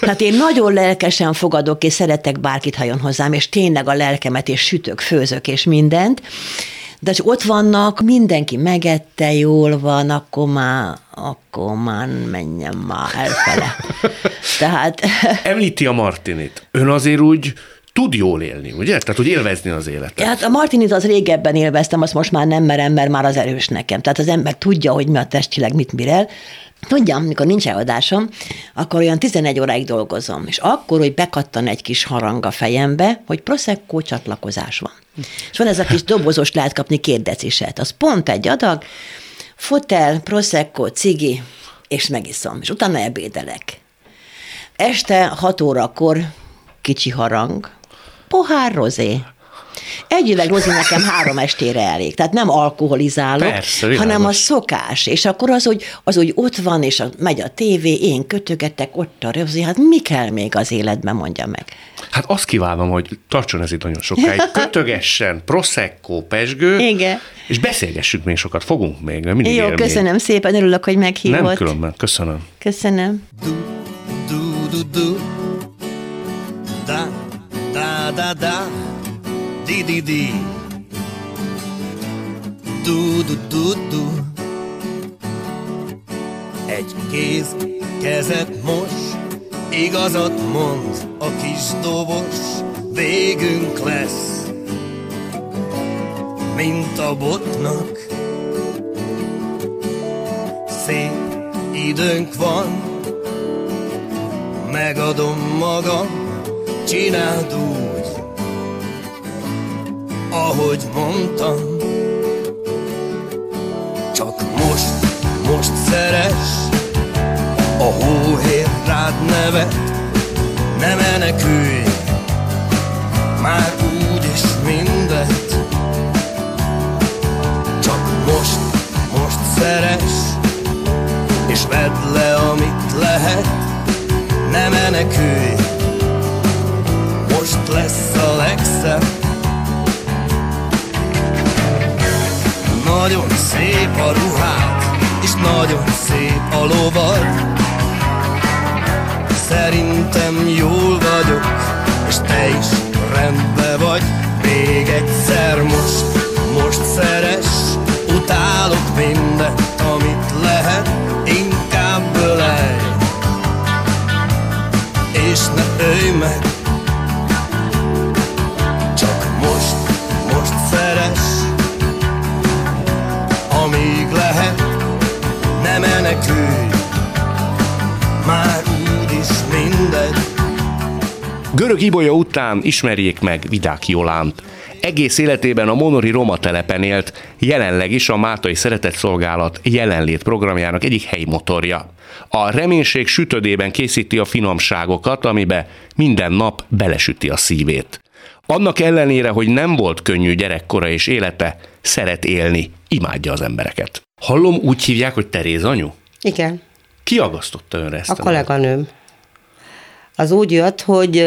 Tehát én nagyon lelkesen fogadok, és szeretek bárkit, ha jön hozzám, és tényleg a lelkemet, és sütök, főzök, és mindent, de csak ott vannak, mindenki megette, jól van, akkor már, akkor már menjen már elfele. Tehát... Említi a Martinit. Ön azért úgy tud jól élni, ugye? Tehát, hogy élvezni az életet. Hát a Martinit az régebben élveztem, azt most már nem merem, mert már az erős nekem. Tehát az ember tudja, hogy mi a testileg mit mirel, Tudjam, mikor nincs eladásom, akkor olyan 11 óráig dolgozom, és akkor, hogy bekattan egy kis harang a fejembe, hogy Prosecco csatlakozás van. És van ez a kis dobozos, lehet kapni két deciset. Az pont egy adag, fotel, Prosecco, cigi, és megiszom. És utána ebédelek. Este 6 órakor kicsi harang, pohár rozé, egy üveg rozi nekem három estére elég. Tehát nem alkoholizálok, Persze, hanem a szokás. És akkor az, hogy, az, hogy ott van, és a, megy a tévé, én kötögetek, ott a rozi, hát mi kell még az életben, mondja meg. Hát azt kívánom, hogy tartson ez itt nagyon sokáig. <laughs> Kötögessen, prosecco, pesgő, Igen. és beszélgessünk még sokat, fogunk még. Mindig Jó, köszönöm még. szépen, örülök, hogy meghívott. Nem különben, köszönöm. Köszönöm. Du, du, du, du. Da, da, da, di di di. Du du du du. Egy kéz kezet mos, igazat mond a kis dobos, végünk lesz, mint a botnak. Szép időnk van, megadom magam, csináld úgy, ahogy mondtam. Csak most, most szeres A hóhér rád nevet Ne menekülj után ismerjék meg Vidák Jolánt. Egész életében a Monori Roma telepen élt, jelenleg is a Mátai Szeretett Szolgálat jelenlét programjának egyik helymotorja. A reménység sütödében készíti a finomságokat, amibe minden nap belesüti a szívét. Annak ellenére, hogy nem volt könnyű gyerekkora és élete, szeret élni, imádja az embereket. Hallom, úgy hívják, hogy Teréz anyu? Igen. Ki agasztotta önre ezt? A kolléganőm. Az úgy jött, hogy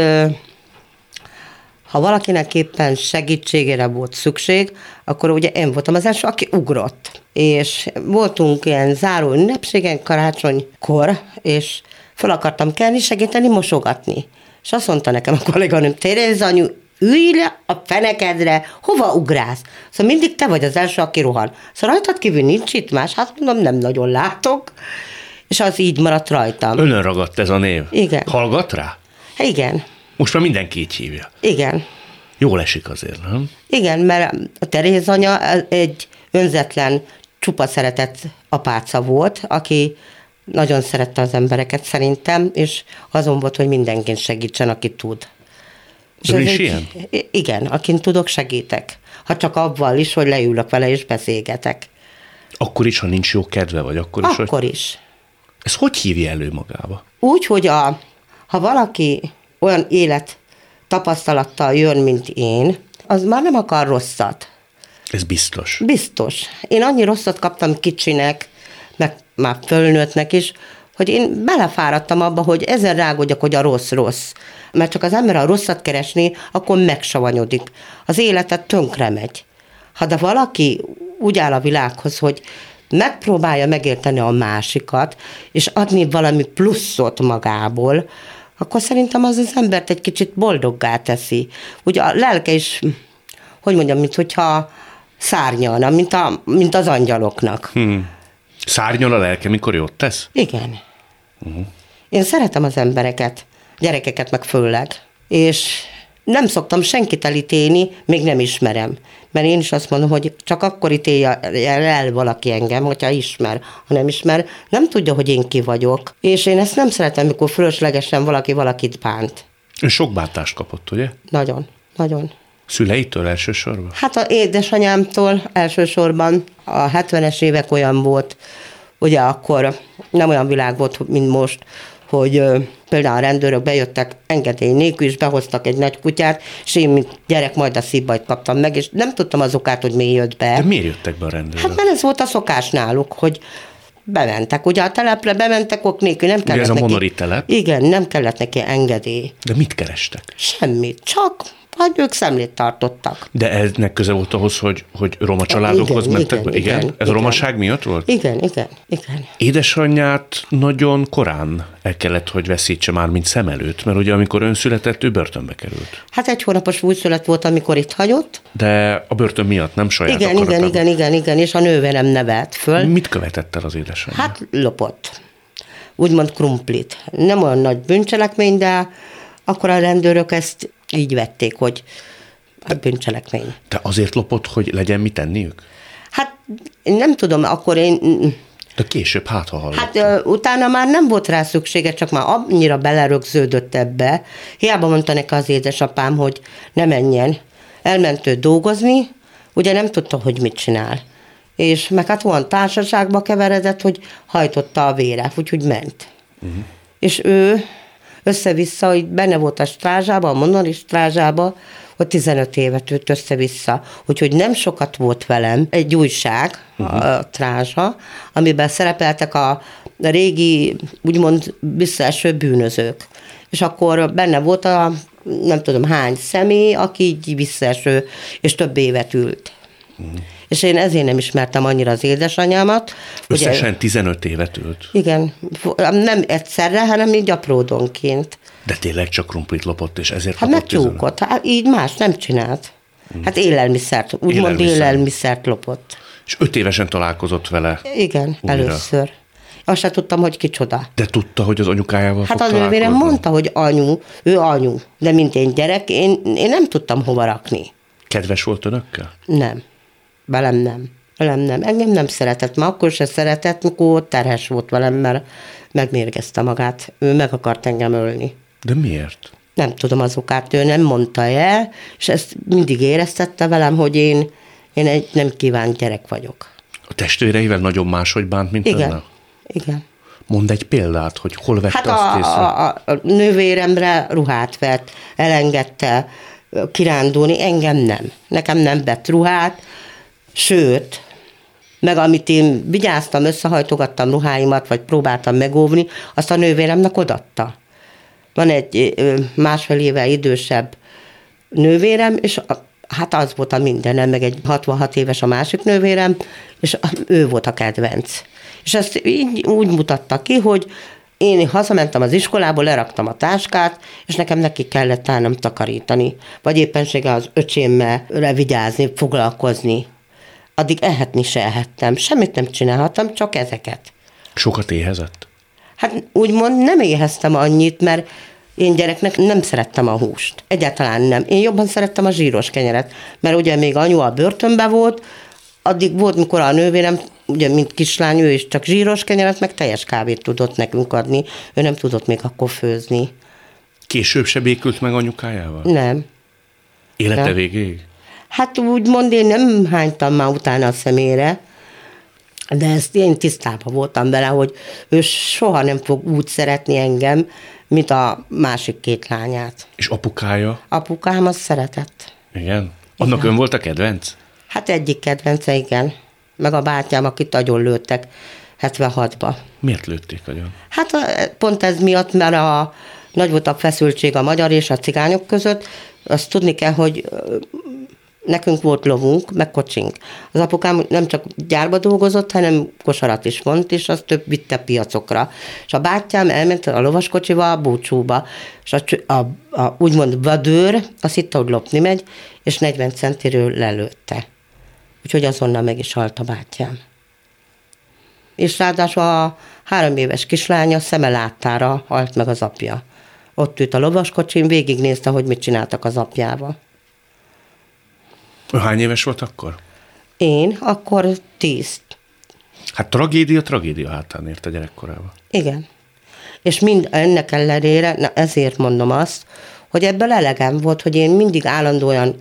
ha valakinek éppen segítségére volt szükség, akkor ugye én voltam az első, aki ugrott. És voltunk ilyen záró ünnepségen karácsonykor, és fel akartam kelni, segíteni, mosogatni. És azt mondta nekem a kolléganőm, Teréz anyu, ülj le a fenekedre, hova ugrálsz? Szóval mindig te vagy az első, aki rohan. Szóval rajtad kívül nincs itt más, hát mondom, nem nagyon látok, és az így maradt rajtam. Önön ragadt ez a név? Igen. Hallgat rá? Igen, Most már mindenki így hívja. igen. Jól esik azért, nem? Igen, mert a Teréz anya egy önzetlen, csupa szeretett apáca volt, aki nagyon szerette az embereket szerintem, és azon volt, hogy mindenkin segítsen, aki tud. És ez is egy- ilyen? Igen, akin tudok, segítek. Ha csak abban is, hogy leülök vele és beszélgetek. Akkor is, ha nincs jó kedve, vagy akkor is, hogy... Akkor is. Ez hogy hívja elő magába? Úgy, hogy a, ha valaki olyan élet tapasztalattal jön, mint én, az már nem akar rosszat. Ez biztos. Biztos. Én annyi rosszat kaptam kicsinek, meg már fölnőttnek is, hogy én belefáradtam abba, hogy ezen rágodjak, hogy a rossz rossz. Mert csak az ember a rosszat keresni, akkor megsavanyodik. Az életet tönkre megy. Ha de valaki úgy áll a világhoz, hogy megpróbálja megérteni a másikat, és adni valami pluszot magából, akkor szerintem az az embert egy kicsit boldoggá teszi. Ugye a lelke is, hogy mondjam, mint hogyha szárnyalna, mint, a, mint az angyaloknak. Hmm. Szárnyal a lelke, mikor jót tesz? Igen. Én szeretem az embereket, gyerekeket meg főleg, és nem szoktam senkit elítélni, még nem ismerem. Mert én is azt mondom, hogy csak akkor ítélje el valaki engem, hogyha ismer. Ha nem ismer, nem tudja, hogy én ki vagyok. És én ezt nem szeretem, mikor fölöslegesen valaki valakit bánt. Ön sok bántást kapott, ugye? Nagyon, nagyon. Szüleitől elsősorban? Hát a édesanyámtól elsősorban a 70-es évek olyan volt, ugye akkor nem olyan világ volt, mint most, hogy például a rendőrök bejöttek engedély nélkül, és behoztak egy nagy kutyát, és én, mint gyerek, majd a szívbajt kaptam meg, és nem tudtam az okát, hogy mi jött be. De miért jöttek be a rendőrök? Hát mert ez volt a szokás náluk, hogy bementek. Ugye a telepre bementek ok nélkül, nem kellett ez a neki... Telep? Igen, nem kellett neki engedély. De mit kerestek? Semmit, csak hát ők szemlét tartottak. De ennek köze volt ahhoz, hogy, hogy roma családokhoz Igen, mentek? igen, igen? igen, Ez igen. romaság miatt volt? Igen, igen, igen. Édesanyját nagyon korán el kellett, hogy veszítse már, mint szem előtt, mert ugye amikor ön született, ő börtönbe került. Hát egy hónapos újszület volt, amikor itt hagyott. De a börtön miatt nem saját Igen, igen, akaratában. igen, igen, igen, és a nőverem nevelt föl. Mit követett el az édesanyja? Hát lopott. Úgymond krumplit. Nem olyan nagy bűncselekmény, de akkor a rendőrök ezt így vették, hogy a bűncselekmény. De azért lopott, hogy legyen mit tenniük? Hát nem tudom, akkor én De később hát, ha hallott. Hát ö, utána már nem volt rá szüksége, csak már annyira belerögződött ebbe. Hiába mondta neki az édesapám, hogy ne menjen. Elment ő dolgozni, ugye nem tudta, hogy mit csinál. És meg hát olyan társaságba keveredett, hogy hajtotta a vére, úgyhogy ment. Uh-huh. És ő össze-vissza, hogy benne volt a strázsába, a monori strázsába, hogy 15 évet őt össze-vissza. Úgyhogy nem sokat volt velem egy újság, uh-huh. a trázsa, amiben szerepeltek a régi, úgymond visszaeső bűnözők. És akkor benne volt a nem tudom hány személy, aki így visszaeső, és több évet ült. Uh-huh. És én ezért nem ismertem annyira az édesanyámat. ugye- Összesen 15 évet ült. igen, nem egyszerre, hanem így apródonként. De tényleg csak krumplit lopott, és ezért Hát kapott 15? megtyúkott, hát így más nem csinált. Hát élelmiszert, úgymond Élelmiszer. élelmiszert lopott. És öt évesen találkozott vele. Igen, Újra. először. Azt se tudtam, hogy kicsoda. De tudta, hogy az anyukájával Hát fog a nővérem mondta, hogy anyu, ő anyu. De mint én gyerek, én, én nem tudtam hova rakni. Kedves volt önökkel? Nem. Velem nem. Velem nem. Engem nem szeretett. Ma akkor se szeretett, mikor terhes volt velem, mert megmérgezte magát. Ő meg akart engem ölni. De miért? Nem tudom az okát, ő nem mondta el, és ezt mindig éreztette velem, hogy én, én egy nem kívánt gyerek vagyok. A testvéreivel nagyon máshogy bánt, mint Igen, önnel? igen. Mondd egy példát, hogy hol vette Hát azt a, észre. a, a nővéremre ruhát vett, elengedte kirándulni, engem nem. Nekem nem vett ruhát, sőt, meg amit én vigyáztam, összehajtogattam ruháimat, vagy próbáltam megóvni, azt a nővéremnek odatta. Van egy másfél éve idősebb nővérem, és a, hát az volt a mindenem, meg egy 66 éves a másik nővérem, és ő volt a kedvenc. És ezt így úgy mutatta ki, hogy én hazamentem az iskolából, leraktam a táskát, és nekem neki kellett állnom takarítani, vagy éppenséggel az öcsémmel vigyázni, foglalkozni. Addig ehetni se ehettem, semmit nem csinálhattam, csak ezeket. Sokat éhezett? Hát úgymond nem éheztem annyit, mert én gyereknek nem szerettem a húst. Egyáltalán nem. Én jobban szerettem a zsíros kenyeret, mert ugye még anyu a börtönbe volt, addig volt, mikor a nővérem, ugye mint kislány, ő is csak zsíros kenyeret, meg teljes kávét tudott nekünk adni. Ő nem tudott még akkor főzni. Később se békült meg anyukájával? Nem. Élete Nem. végéig? Hát úgymond én nem hánytam már utána a szemére, de ezt én tisztában voltam vele, hogy ő soha nem fog úgy szeretni engem, mint a másik két lányát. És apukája? Apukám az szeretett. Igen? Annak ön volt a kedvenc? Hát egyik kedvence, igen. Meg a bátyám, akit nagyon lőttek 76-ba. Miért lőtték agyon? Hát pont ez miatt, mert a, nagy volt a feszültség a magyar és a cigányok között. Azt tudni kell, hogy nekünk volt lovunk, meg kocsink. Az apukám nem csak gyárba dolgozott, hanem kosarat is vont, és azt több vitte piacokra. És a bátyám elment a lovaskocsival a búcsúba, és a, a, a úgymond vadőr azt hitte, hogy lopni megy, és 40 centiről lelőtte. Úgyhogy azonnal meg is halt a bátyám és ráadásul a három éves kislánya szeme láttára halt meg az apja. Ott ült a lovaskocsin, végignézte, hogy mit csináltak az apjával. Hány éves volt akkor? Én akkor tíz. Hát tragédia, tragédia hátán ért a gyerekkorában. Igen. És mind ennek ellenére, na ezért mondom azt, hogy ebből elegem volt, hogy én mindig állandóan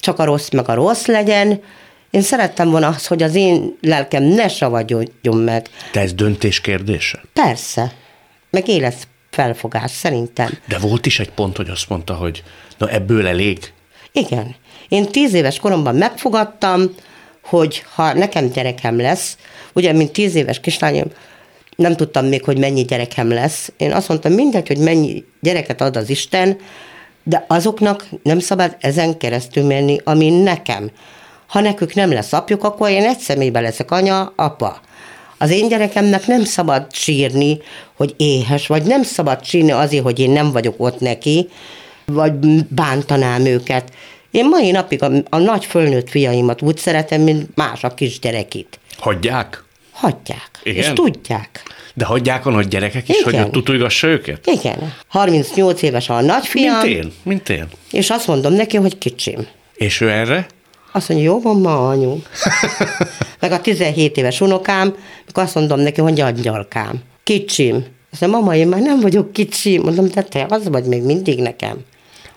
csak a rossz meg a rossz legyen. Én szerettem volna azt, hogy az én lelkem ne savadjon meg. De ez döntés kérdése? Persze. Meg élet felfogás, szerintem. De volt is egy pont, hogy azt mondta, hogy na ebből elég. Igen. Én tíz éves koromban megfogadtam, hogy ha nekem gyerekem lesz, ugye, mint tíz éves kislányom, nem tudtam még, hogy mennyi gyerekem lesz. Én azt mondtam, mindegy, hogy mennyi gyereket ad az Isten, de azoknak nem szabad ezen keresztül menni, ami nekem. Ha nekük nem lesz apjuk, akkor én egy személyben leszek anya, apa. Az én gyerekemnek nem szabad sírni, hogy éhes, vagy nem szabad sírni azért, hogy én nem vagyok ott neki, vagy bántanám őket. Én mai napig a, a nagy fölnőtt fiaimat úgy szeretem, mint más a kisgyerekit. Hagyják? Hagyják. Igen? És tudják. De hagyják a nagy gyerekek is, Igen. hogy tutulgassa őket? Igen. 38 éves a nagyfiam, Mint én, mint én. és azt mondom neki, hogy kicsim. És ő erre? Azt mondja, jó van ma, anyu. <laughs> Meg a 17 éves unokám, mikor azt mondom neki, hogy angyalkám. Kicsim. Azt mondja, mama, én már nem vagyok kicsi. Mondom, de te az vagy még mindig nekem.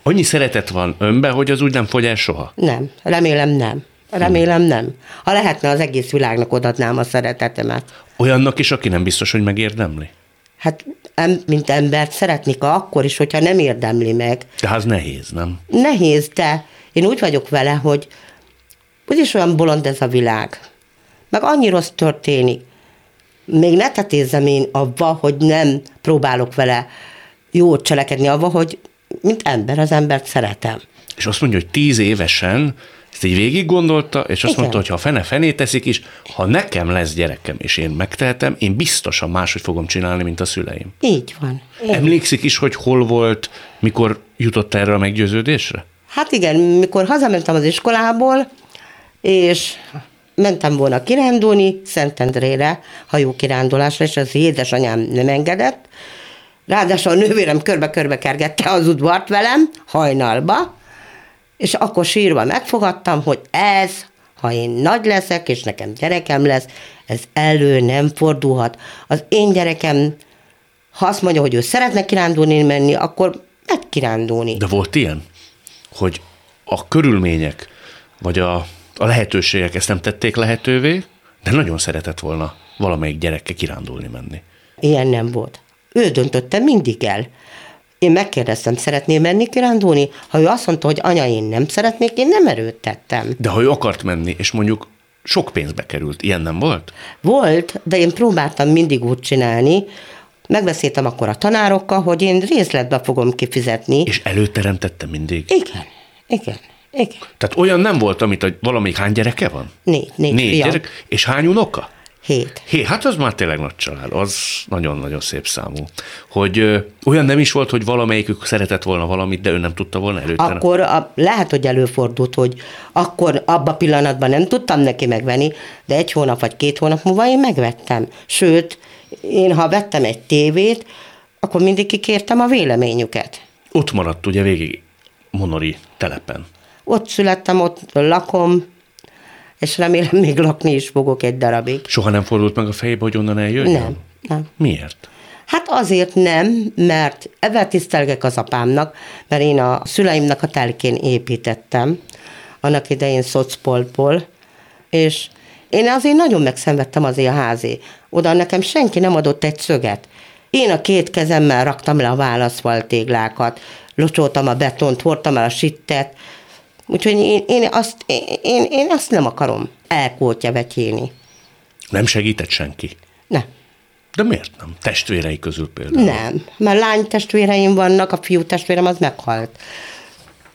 Annyi szeretet van önbe, hogy az úgy nem fogy el soha. Nem, remélem nem. Remélem nem. Ha lehetne, az egész világnak odadnám a szeretetemet. Olyannak is, aki nem biztos, hogy megérdemli. Hát, em, mint embert szeretnék akkor is, hogyha nem érdemli meg. De az nehéz, nem? Nehéz, de én úgy vagyok vele, hogy úgyis olyan bolond ez a világ. Meg annyi rossz történik. Még ne tetézzem én abba, hogy nem próbálok vele jót cselekedni abba, hogy mint ember az embert szeretem. És azt mondja, hogy tíz évesen ezt így végig gondolta, és azt Igen. mondta, hogy ha a fene fené teszik is, ha nekem lesz gyerekem, és én megtehetem, én biztosan máshogy fogom csinálni, mint a szüleim. Így van. Így. Emlékszik is, hogy hol volt, mikor jutott erre a meggyőződésre? Hát igen, mikor hazamentem az iskolából, és mentem volna kirándulni Szentendrére, hajókirándulásra, és az édesanyám nem engedett. Ráadásul a nővérem körbe-körbe kergette az udvart velem, hajnalba, és akkor sírva megfogadtam, hogy ez, ha én nagy leszek, és nekem gyerekem lesz, ez elő nem fordulhat. Az én gyerekem, ha azt mondja, hogy ő szeretne kirándulni menni, akkor meg kirándulni. De volt ilyen, hogy a körülmények, vagy a, a lehetőségek ezt nem tették lehetővé, de nagyon szeretett volna valamelyik gyerekkel kirándulni menni. Ilyen nem volt. Ő döntötte mindig el. Én megkérdeztem, szeretnél menni kirándulni? Ha ő azt mondta, hogy anya, én nem szeretnék, én nem erőltettem. De ha ő akart menni, és mondjuk sok pénzbe került, ilyen nem volt? Volt, de én próbáltam mindig úgy csinálni, megbeszéltem akkor a tanárokkal, hogy én részletbe fogom kifizetni. És előteremtette mindig? Igen, igen, igen. Tehát olyan nem volt, amit a valamelyik hány gyereke van? Négy, négy, Négy fiam. gyerek, és hány unoka? Hét. Hé, hát az már tényleg nagy család, az nagyon-nagyon szép számú. Hogy ö, olyan nem is volt, hogy valamelyikük szeretett volna valamit, de ő nem tudta volna előtte. Akkor a, lehet, hogy előfordult, hogy akkor abban a pillanatban nem tudtam neki megvenni, de egy hónap vagy két hónap múlva én megvettem. Sőt, én ha vettem egy tévét, akkor mindig kikértem a véleményüket. Ott maradt ugye végig Monori telepen. Ott születtem, ott lakom, és remélem még lakni is fogok egy darabig. Soha nem fordult meg a fejébe, hogy onnan eljöjjön? Nem, nem. Miért? Hát azért nem, mert ebben tisztelgek az apámnak, mert én a szüleimnek a telkén építettem, annak idején szocpoltból, és én azért nagyon megszenvedtem azért a házé. Oda nekem senki nem adott egy szöget. Én a két kezemmel raktam le a válaszfaltéglákat, locsoltam a betont, hordtam el a sittet, úgyhogy én, én, azt, én, én azt nem akarom elkótya vetyélni. Nem segített senki? Nem. De miért nem? Testvérei közül például. Nem, mert lány testvéreim vannak, a fiú testvérem az meghalt.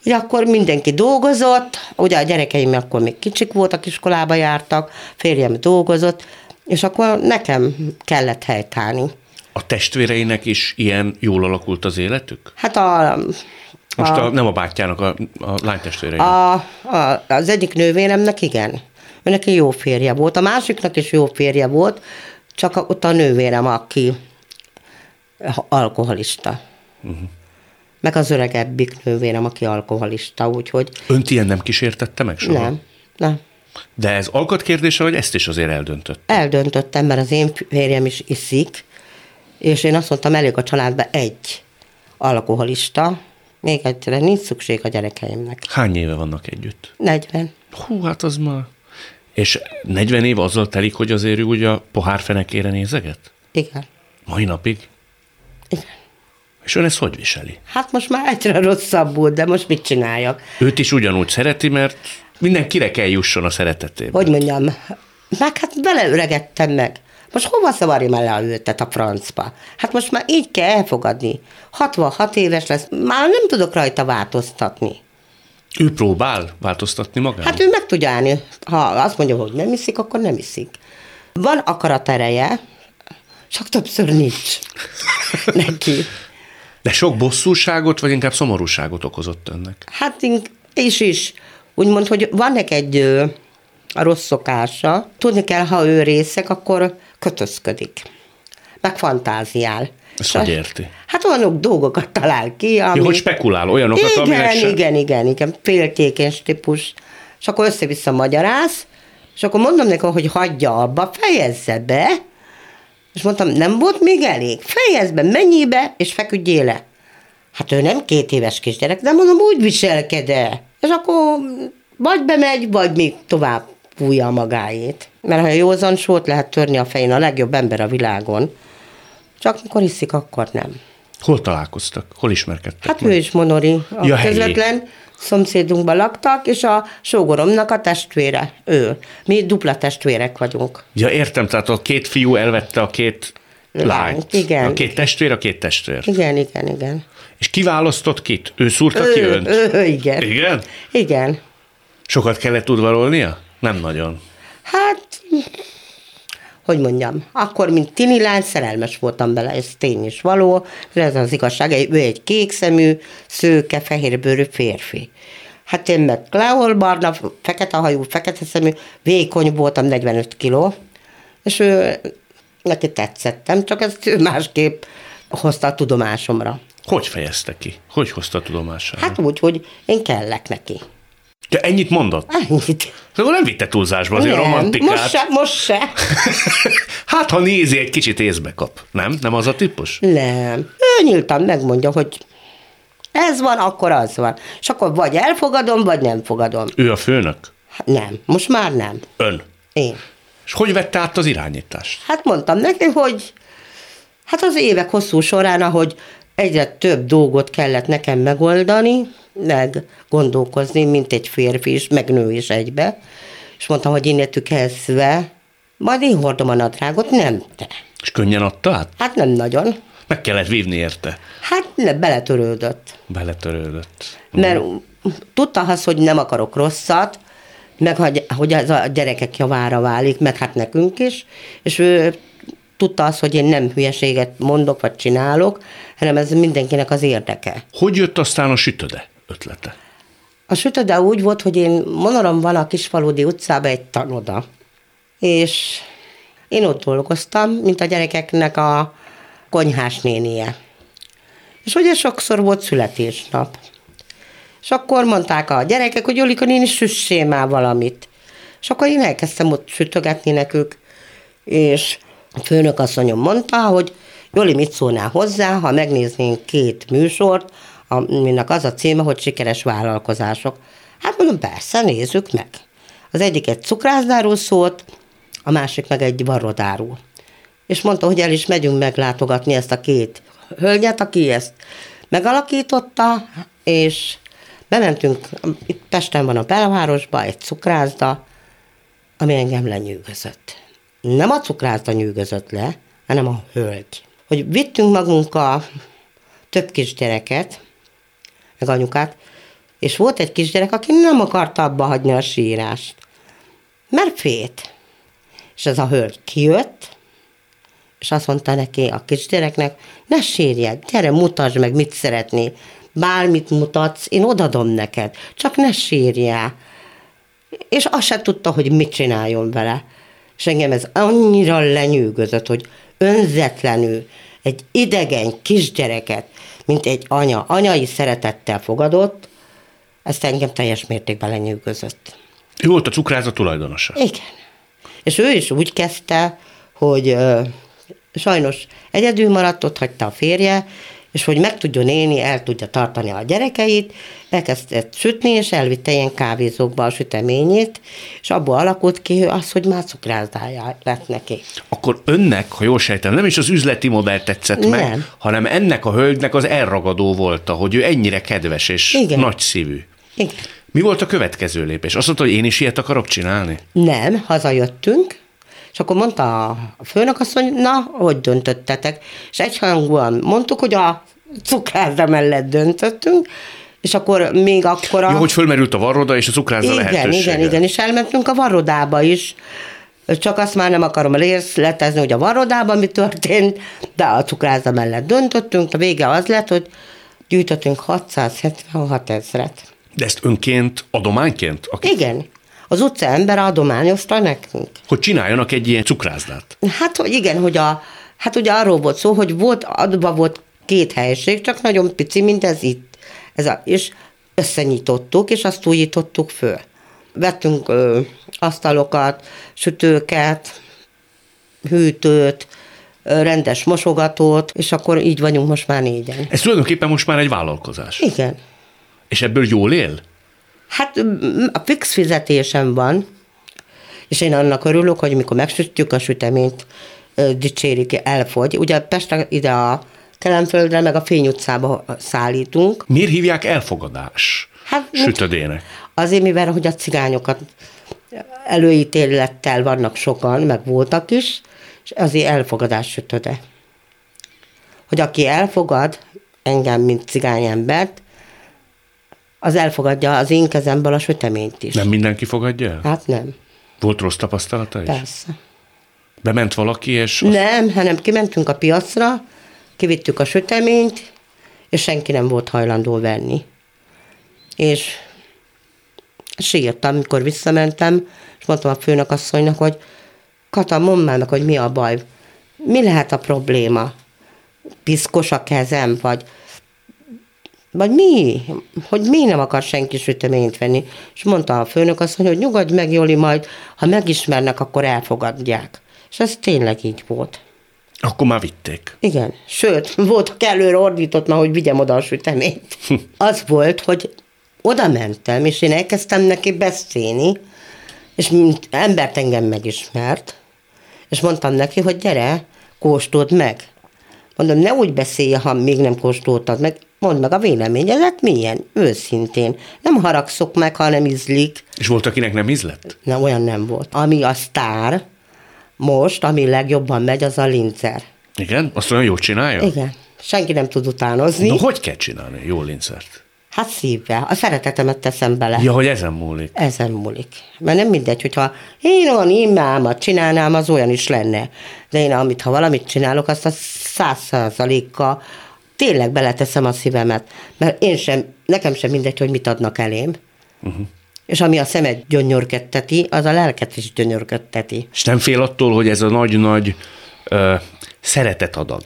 Ugye akkor mindenki dolgozott, ugye a gyerekeim akkor még kicsik voltak, iskolába jártak, férjem dolgozott, és akkor nekem kellett helytállni. A testvéreinek is ilyen jól alakult az életük? Hát a, Most a, nem a bátyjának, a, a lánytestvéreinek. a, a, az egyik nővéremnek igen, ő neki jó férje volt, a másiknak is jó férje volt, csak a, ott a nővérem, aki alkoholista. Uh-huh. Meg az öregebbik nővérem, aki alkoholista, úgyhogy Önt ilyen nem kísértette meg soha? nem, nem. De ez alkatkérdése, vagy ezt is azért eldöntött? Eldöntöttem, mert az én férjem is iszik, és én azt mondtam, elég a családban egy alkoholista, még egyre nincs szükség a gyerekeimnek. Hány éve vannak együtt? 40. Hú, hát az már... És 40 év azzal telik, hogy azért ugye a pohárfenekére nézeget? Igen. Mai napig? Igen. És ön ezt hogy viseli? Hát most már egyre rosszabbul, de most mit csináljak? Őt is ugyanúgy szereti, mert mindenkire kell jusson a szeretetében. Hogy mondjam, meg hát beleöregettem meg. Most hova szavarjam el a őtet a francba? Hát most már így kell elfogadni. 66 éves lesz, már nem tudok rajta változtatni. Ő próbál változtatni magát? Hát ő meg tudja állni. Ha azt mondja, hogy nem iszik, akkor nem iszik. Van akaratereje, csak többször nincs <laughs> neki. De sok bosszúságot, vagy inkább szomorúságot okozott önnek? Hát és is. Úgymond, hogy van neki egy a rossz szokása. Tudni kell, ha ő részek, akkor kötözködik. Meg fantáziál. Ezt hogy érti? Hát olyan dolgokat talál ki, ami... Jó, hogy spekulál olyanokat, igen, aminek se... igen, igen, igen, féltékeny típus. És akkor össze-vissza magyaráz, és akkor mondom neki, hogy hagyja abba, fejezze be, és mondtam, nem volt még elég, fejezd be, mennyibe, és feküdjél le. Hát ő nem két éves kisgyerek, de mondom, úgy viselkede. És akkor vagy bemegy, vagy még tovább fújja magáét. Mert ha józan sót lehet törni a fején, a legjobb ember a világon. Csak mikor iszik, akkor nem. Hol találkoztak? Hol ismerkedtek? Hát meg? ő is Monori, a Ja, helyi. közvetlen szomszédunkban laktak, és a sógoromnak a testvére, ő. Mi dupla testvérek vagyunk. Ja, értem, tehát a két fiú elvette a két Lányt, lányt. igen. A két testvér, a két testvér. Igen, igen, igen. És kiválasztott kit? Ő szúrta ki Ő, önt? ő, igen. Igen? Igen. Sokat kellett udvarolnia? Nem nagyon. Hát, hogy mondjam, akkor, mint tini lány, szerelmes voltam bele, ez tény is való, ez az igazság, ő egy kékszemű, szőke, fehérbőrű férfi. Hát én meg Kleol barna, fekete hajú, fekete szemű, vékony voltam, 45 kiló, és ő, neki tetszettem, csak ezt ő másképp hozta a tudomásomra. Hogy fejezte ki? Hogy hozta a tudomására? Hát úgy, hogy én kellek neki. Ja, ennyit mondott? Ennyit. Akkor nem vitte túlzásba azért Nem, romantikát. most se, most se. <laughs> hát, ha nézi, egy kicsit észbe kap. Nem? Nem az a típus? Nem. Ő nyíltan megmondja, hogy ez van, akkor az van. És akkor vagy elfogadom, vagy nem fogadom. Ő a főnök? Hát nem, most már nem. Ön. Én. És hogy vette át az irányítást? Hát mondtam neki, hogy hát az évek hosszú során, ahogy egyre több dolgot kellett nekem megoldani, meg gondolkozni, mint egy férfi is, meg nő is egybe, és mondtam, hogy innentől kezdve, majd én hordom a nadrágot, nem te. És könnyen adta át? Hát nem nagyon. Meg kellett vívni érte. Hát ne, beletörődött. Beletörődött. Mert tudta az, hogy nem akarok rosszat, meg hogy, hogy ez a gyerekek javára válik, meg hát nekünk is, és ő tudta azt, hogy én nem hülyeséget mondok, vagy csinálok, hanem ez mindenkinek az érdeke. Hogy jött aztán a sütöde ötlete? A sütöde úgy volt, hogy én monorom van a Kisfaludi utcában egy tanoda, és én ott dolgoztam, mint a gyerekeknek a konyhás nénie. És ugye sokszor volt születésnap. És akkor mondták a gyerekek, hogy Jolika néni süssé már valamit. És akkor én elkezdtem ott sütögetni nekük, és a főnök asszonyom mondta, hogy Joli, mit szólnál hozzá, ha megnéznénk két műsort, aminek az a címe, hogy sikeres vállalkozások. Hát mondom, persze, nézzük meg. Az egyik egy cukrászdáról szólt, a másik meg egy varrodáról. És mondta, hogy el is megyünk meglátogatni ezt a két hölgyet, aki ezt megalakította, és bementünk, itt Pesten van a belvárosba, egy cukrászda, ami engem lenyűgözött. Nem a cukrászda nyűgözött le, hanem a hölgy. Hogy vittünk magunkkal több kisgyereket, meg anyukát, és volt egy kisgyerek, aki nem akarta abba hagyni a sírást. Mert fét. És ez a hölgy kijött, és azt mondta neki a kisgyereknek, ne sírjál, gyere, mutasd meg, mit szeretnél. Bármit mutatsz, én odadom neked, csak ne sírjál. És azt se tudta, hogy mit csináljon vele. És engem ez annyira lenyűgözött, hogy önzetlenül egy idegen kisgyereket, mint egy anya, anyai szeretettel fogadott, ezt engem teljes mértékben lenyűgözött. Ő volt a cukráza tulajdonosa. Igen. És ő is úgy kezdte, hogy ö, sajnos egyedül maradt, ott hagyta a férje, és hogy meg tudjon élni, el tudja tartani a gyerekeit, elkezdett sütni, és elvitte ilyen kávézókba a süteményét, és abból alakult ki az, hogy már cukrászdája lett neki. Akkor önnek, ha jól sejtem, nem is az üzleti modell tetszett nem. meg, hanem ennek a hölgynek az elragadó volt, hogy ő ennyire kedves és Igen. nagy szívű. Igen. Mi volt a következő lépés? Azt mondta, hogy én is ilyet akarok csinálni? Nem, hazajöttünk, és akkor mondta a főnök azt, hogy na, hogy döntöttetek? És egyhangúan mondtuk, hogy a cukrászda mellett döntöttünk, és akkor még akkor a... Jó, hogy fölmerült a varroda és a cukrászda igen, lehetősége. Igen, igen, és elmentünk a varrodába is. Csak azt már nem akarom részletezni, hogy a varrodában mi történt, de a cukrászda mellett döntöttünk. A vége az lett, hogy gyűjtöttünk 676 ezret. De ezt önként, adományként? Aki... Igen. Az utca ember adományozta nekünk. Hogy csináljanak egy ilyen cukrászdát? Hát, hogy igen, hogy a, hát ugye arról volt szó, hogy volt, adva volt két helység, csak nagyon pici, mint ez itt. Ez a, és összenyitottuk, és azt újítottuk föl. Vettünk ö, asztalokat, sütőket, hűtőt, rendes mosogatót, és akkor így vagyunk most már négyen. Ez tulajdonképpen most már egy vállalkozás. Igen. És ebből jól él? Hát a fix fizetésem van, és én annak örülök, hogy mikor megsütjük a süteményt, dicsérik, elfogy. Ugye Pestre ide a Kelemföldre, meg a Fény utcába szállítunk. Miért hívják elfogadás hát, sütödének? Azért, mivel hogy a cigányokat előítélettel vannak sokan, meg voltak is, és azért elfogadás sütöde. Hogy aki elfogad engem, mint cigányembert, az elfogadja az én kezemből a süteményt is. Nem mindenki fogadja el? Hát nem. Volt rossz tapasztalata is? Persze. Bement valaki, és... Azt... Nem, hanem kimentünk a piacra, kivittük a süteményt, és senki nem volt hajlandó venni. És sírtam, amikor visszamentem, és mondtam a főnök asszonynak, hogy Kata, mondd már meg, hogy mi a baj. Mi lehet a probléma? Piszkos a kezem, vagy vagy mi? Hogy mi nem akar senki süteményt venni? És mondta a főnök azt, hogy nyugodj meg, Joli, majd, ha megismernek, akkor elfogadják. És ez tényleg így volt. Akkor már vitték. Igen, sőt, volt előre ordított már, hogy vigyem oda a süteményt. Az volt, hogy oda mentem, és én elkezdtem neki beszélni, és mint embert engem megismert, és mondtam neki, hogy gyere, kóstold meg. Mondom, ne úgy beszélj, ha még nem kóstoltad meg, mondd meg a véleményedet, milyen, őszintén. Nem haragszok meg, ha nem ízlik. És volt, akinek nem ízlett? Na, olyan nem volt. Ami a sztár, most, ami legjobban megy, az a linzer. Igen? Azt olyan jól csinálja? Igen. Senki nem tud utánozni. Na, hogy kell csinálni jó lincert? Hát szívvel. A szeretetemet teszem bele. Ja, hogy ezen múlik. Ezen múlik. Mert nem mindegy, hogyha én olyan imámat csinálnám, az olyan is lenne. De én, amit, ha valamit csinálok, azt a száz százalékkal tényleg beleteszem a szívemet. Mert én sem, nekem sem mindegy, hogy mit adnak elém. Uh-huh. És ami a szemet gyönyörködteti, az a lelket is gyönyörködteti. És nem fél attól, hogy ez a nagy-nagy ö, szeretetadag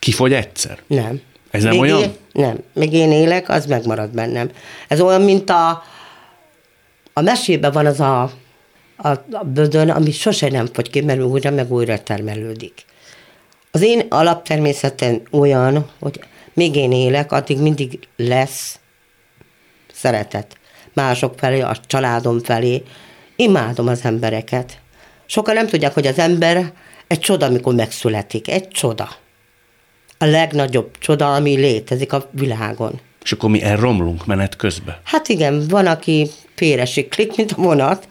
kifogy egyszer? Nem. Ez nem még olyan? Én, nem. Még én élek, az megmarad bennem. Ez olyan, mint a, a mesében van az a, a, a bödön, ami sose nem fogy ki, mert újra meg újra termelődik. Az én alaptermészeten olyan, hogy még én élek, addig mindig lesz szeretet. Mások felé, a családom felé. Imádom az embereket. Sokan nem tudják, hogy az ember egy csoda, amikor megszületik. Egy csoda. A legnagyobb csoda, ami létezik a világon. És akkor mi elromlunk menet közben? Hát igen, van, aki félresiklik, mint a vonat,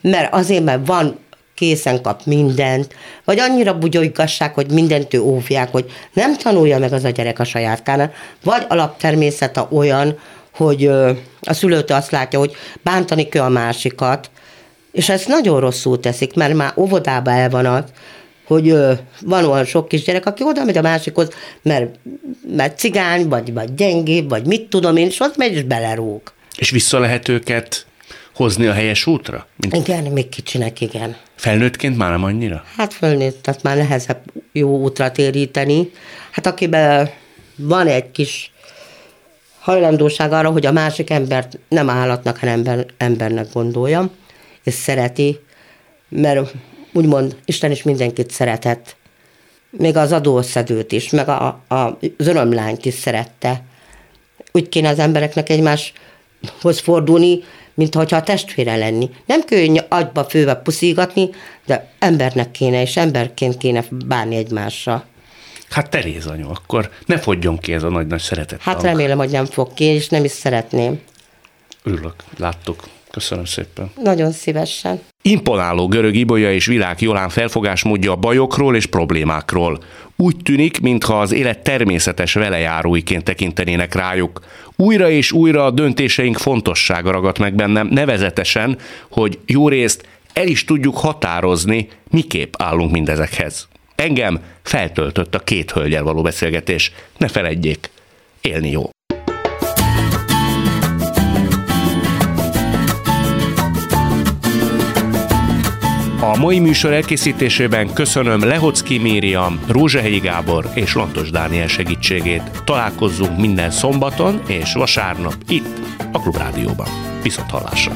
mert azért, mert van készen kap mindent, vagy annyira bugyolygassák, hogy mindent ő óvják, hogy nem tanulja meg az a gyerek a saját kárán, vagy alaptermészete olyan, hogy a szülőtől azt látja, hogy bántani kell a másikat, és ezt nagyon rosszul teszik, mert már óvodába el van az, hogy van olyan sok kisgyerek, aki oda megy a másikhoz, mert, mert cigány, vagy, vagy gyengébb, vagy mit tudom én, és ott megy, és belerúg. És vissza lehet őket hozni a helyes útra? Mint igen, még kicsinek, igen. Felnőttként már nem annyira? Hát fölnőtt, tehát már nehezebb jó útra téríteni. Hát akiben van egy kis hajlandóság arra, hogy a másik embert nem állatnak, hanem ember, embernek gondolja, és szereti, mert úgymond Isten is mindenkit szeretett. Még az adószedőt is, meg a, a, az örömlányt is szerette. Úgy kéne az embereknek egymáshoz fordulni, mint hogyha a testvére lenni. Nem könnyű agyba főve puszígatni, de embernek kéne, és emberként kéne bánni egymásra. Hát Teréz anyu, akkor ne fogjon ki ez a nagy-nagy szeretet. Hát remélem, hogy nem fog ki, és nem is szeretném. Örülök, láttuk. Köszönöm szépen. Nagyon szívesen. Imponáló görög ibolya és világ Jolán felfogásmódja a bajokról és problémákról. Úgy tűnik, mintha az élet természetes velejáróiként tekintenének rájuk. Újra és újra a döntéseink fontossága ragadt meg bennem, nevezetesen, hogy jó részt el is tudjuk határozni, miképp állunk mindezekhez. Engem feltöltött a két hölgyel való beszélgetés. Ne feledjék, élni jó. A mai műsor elkészítésében köszönöm Lehocki Mériam, Rózsehegyi Gábor és Lantos Dániel segítségét. Találkozzunk minden szombaton és vasárnap itt a Klubrádióban. Viszont hallásra!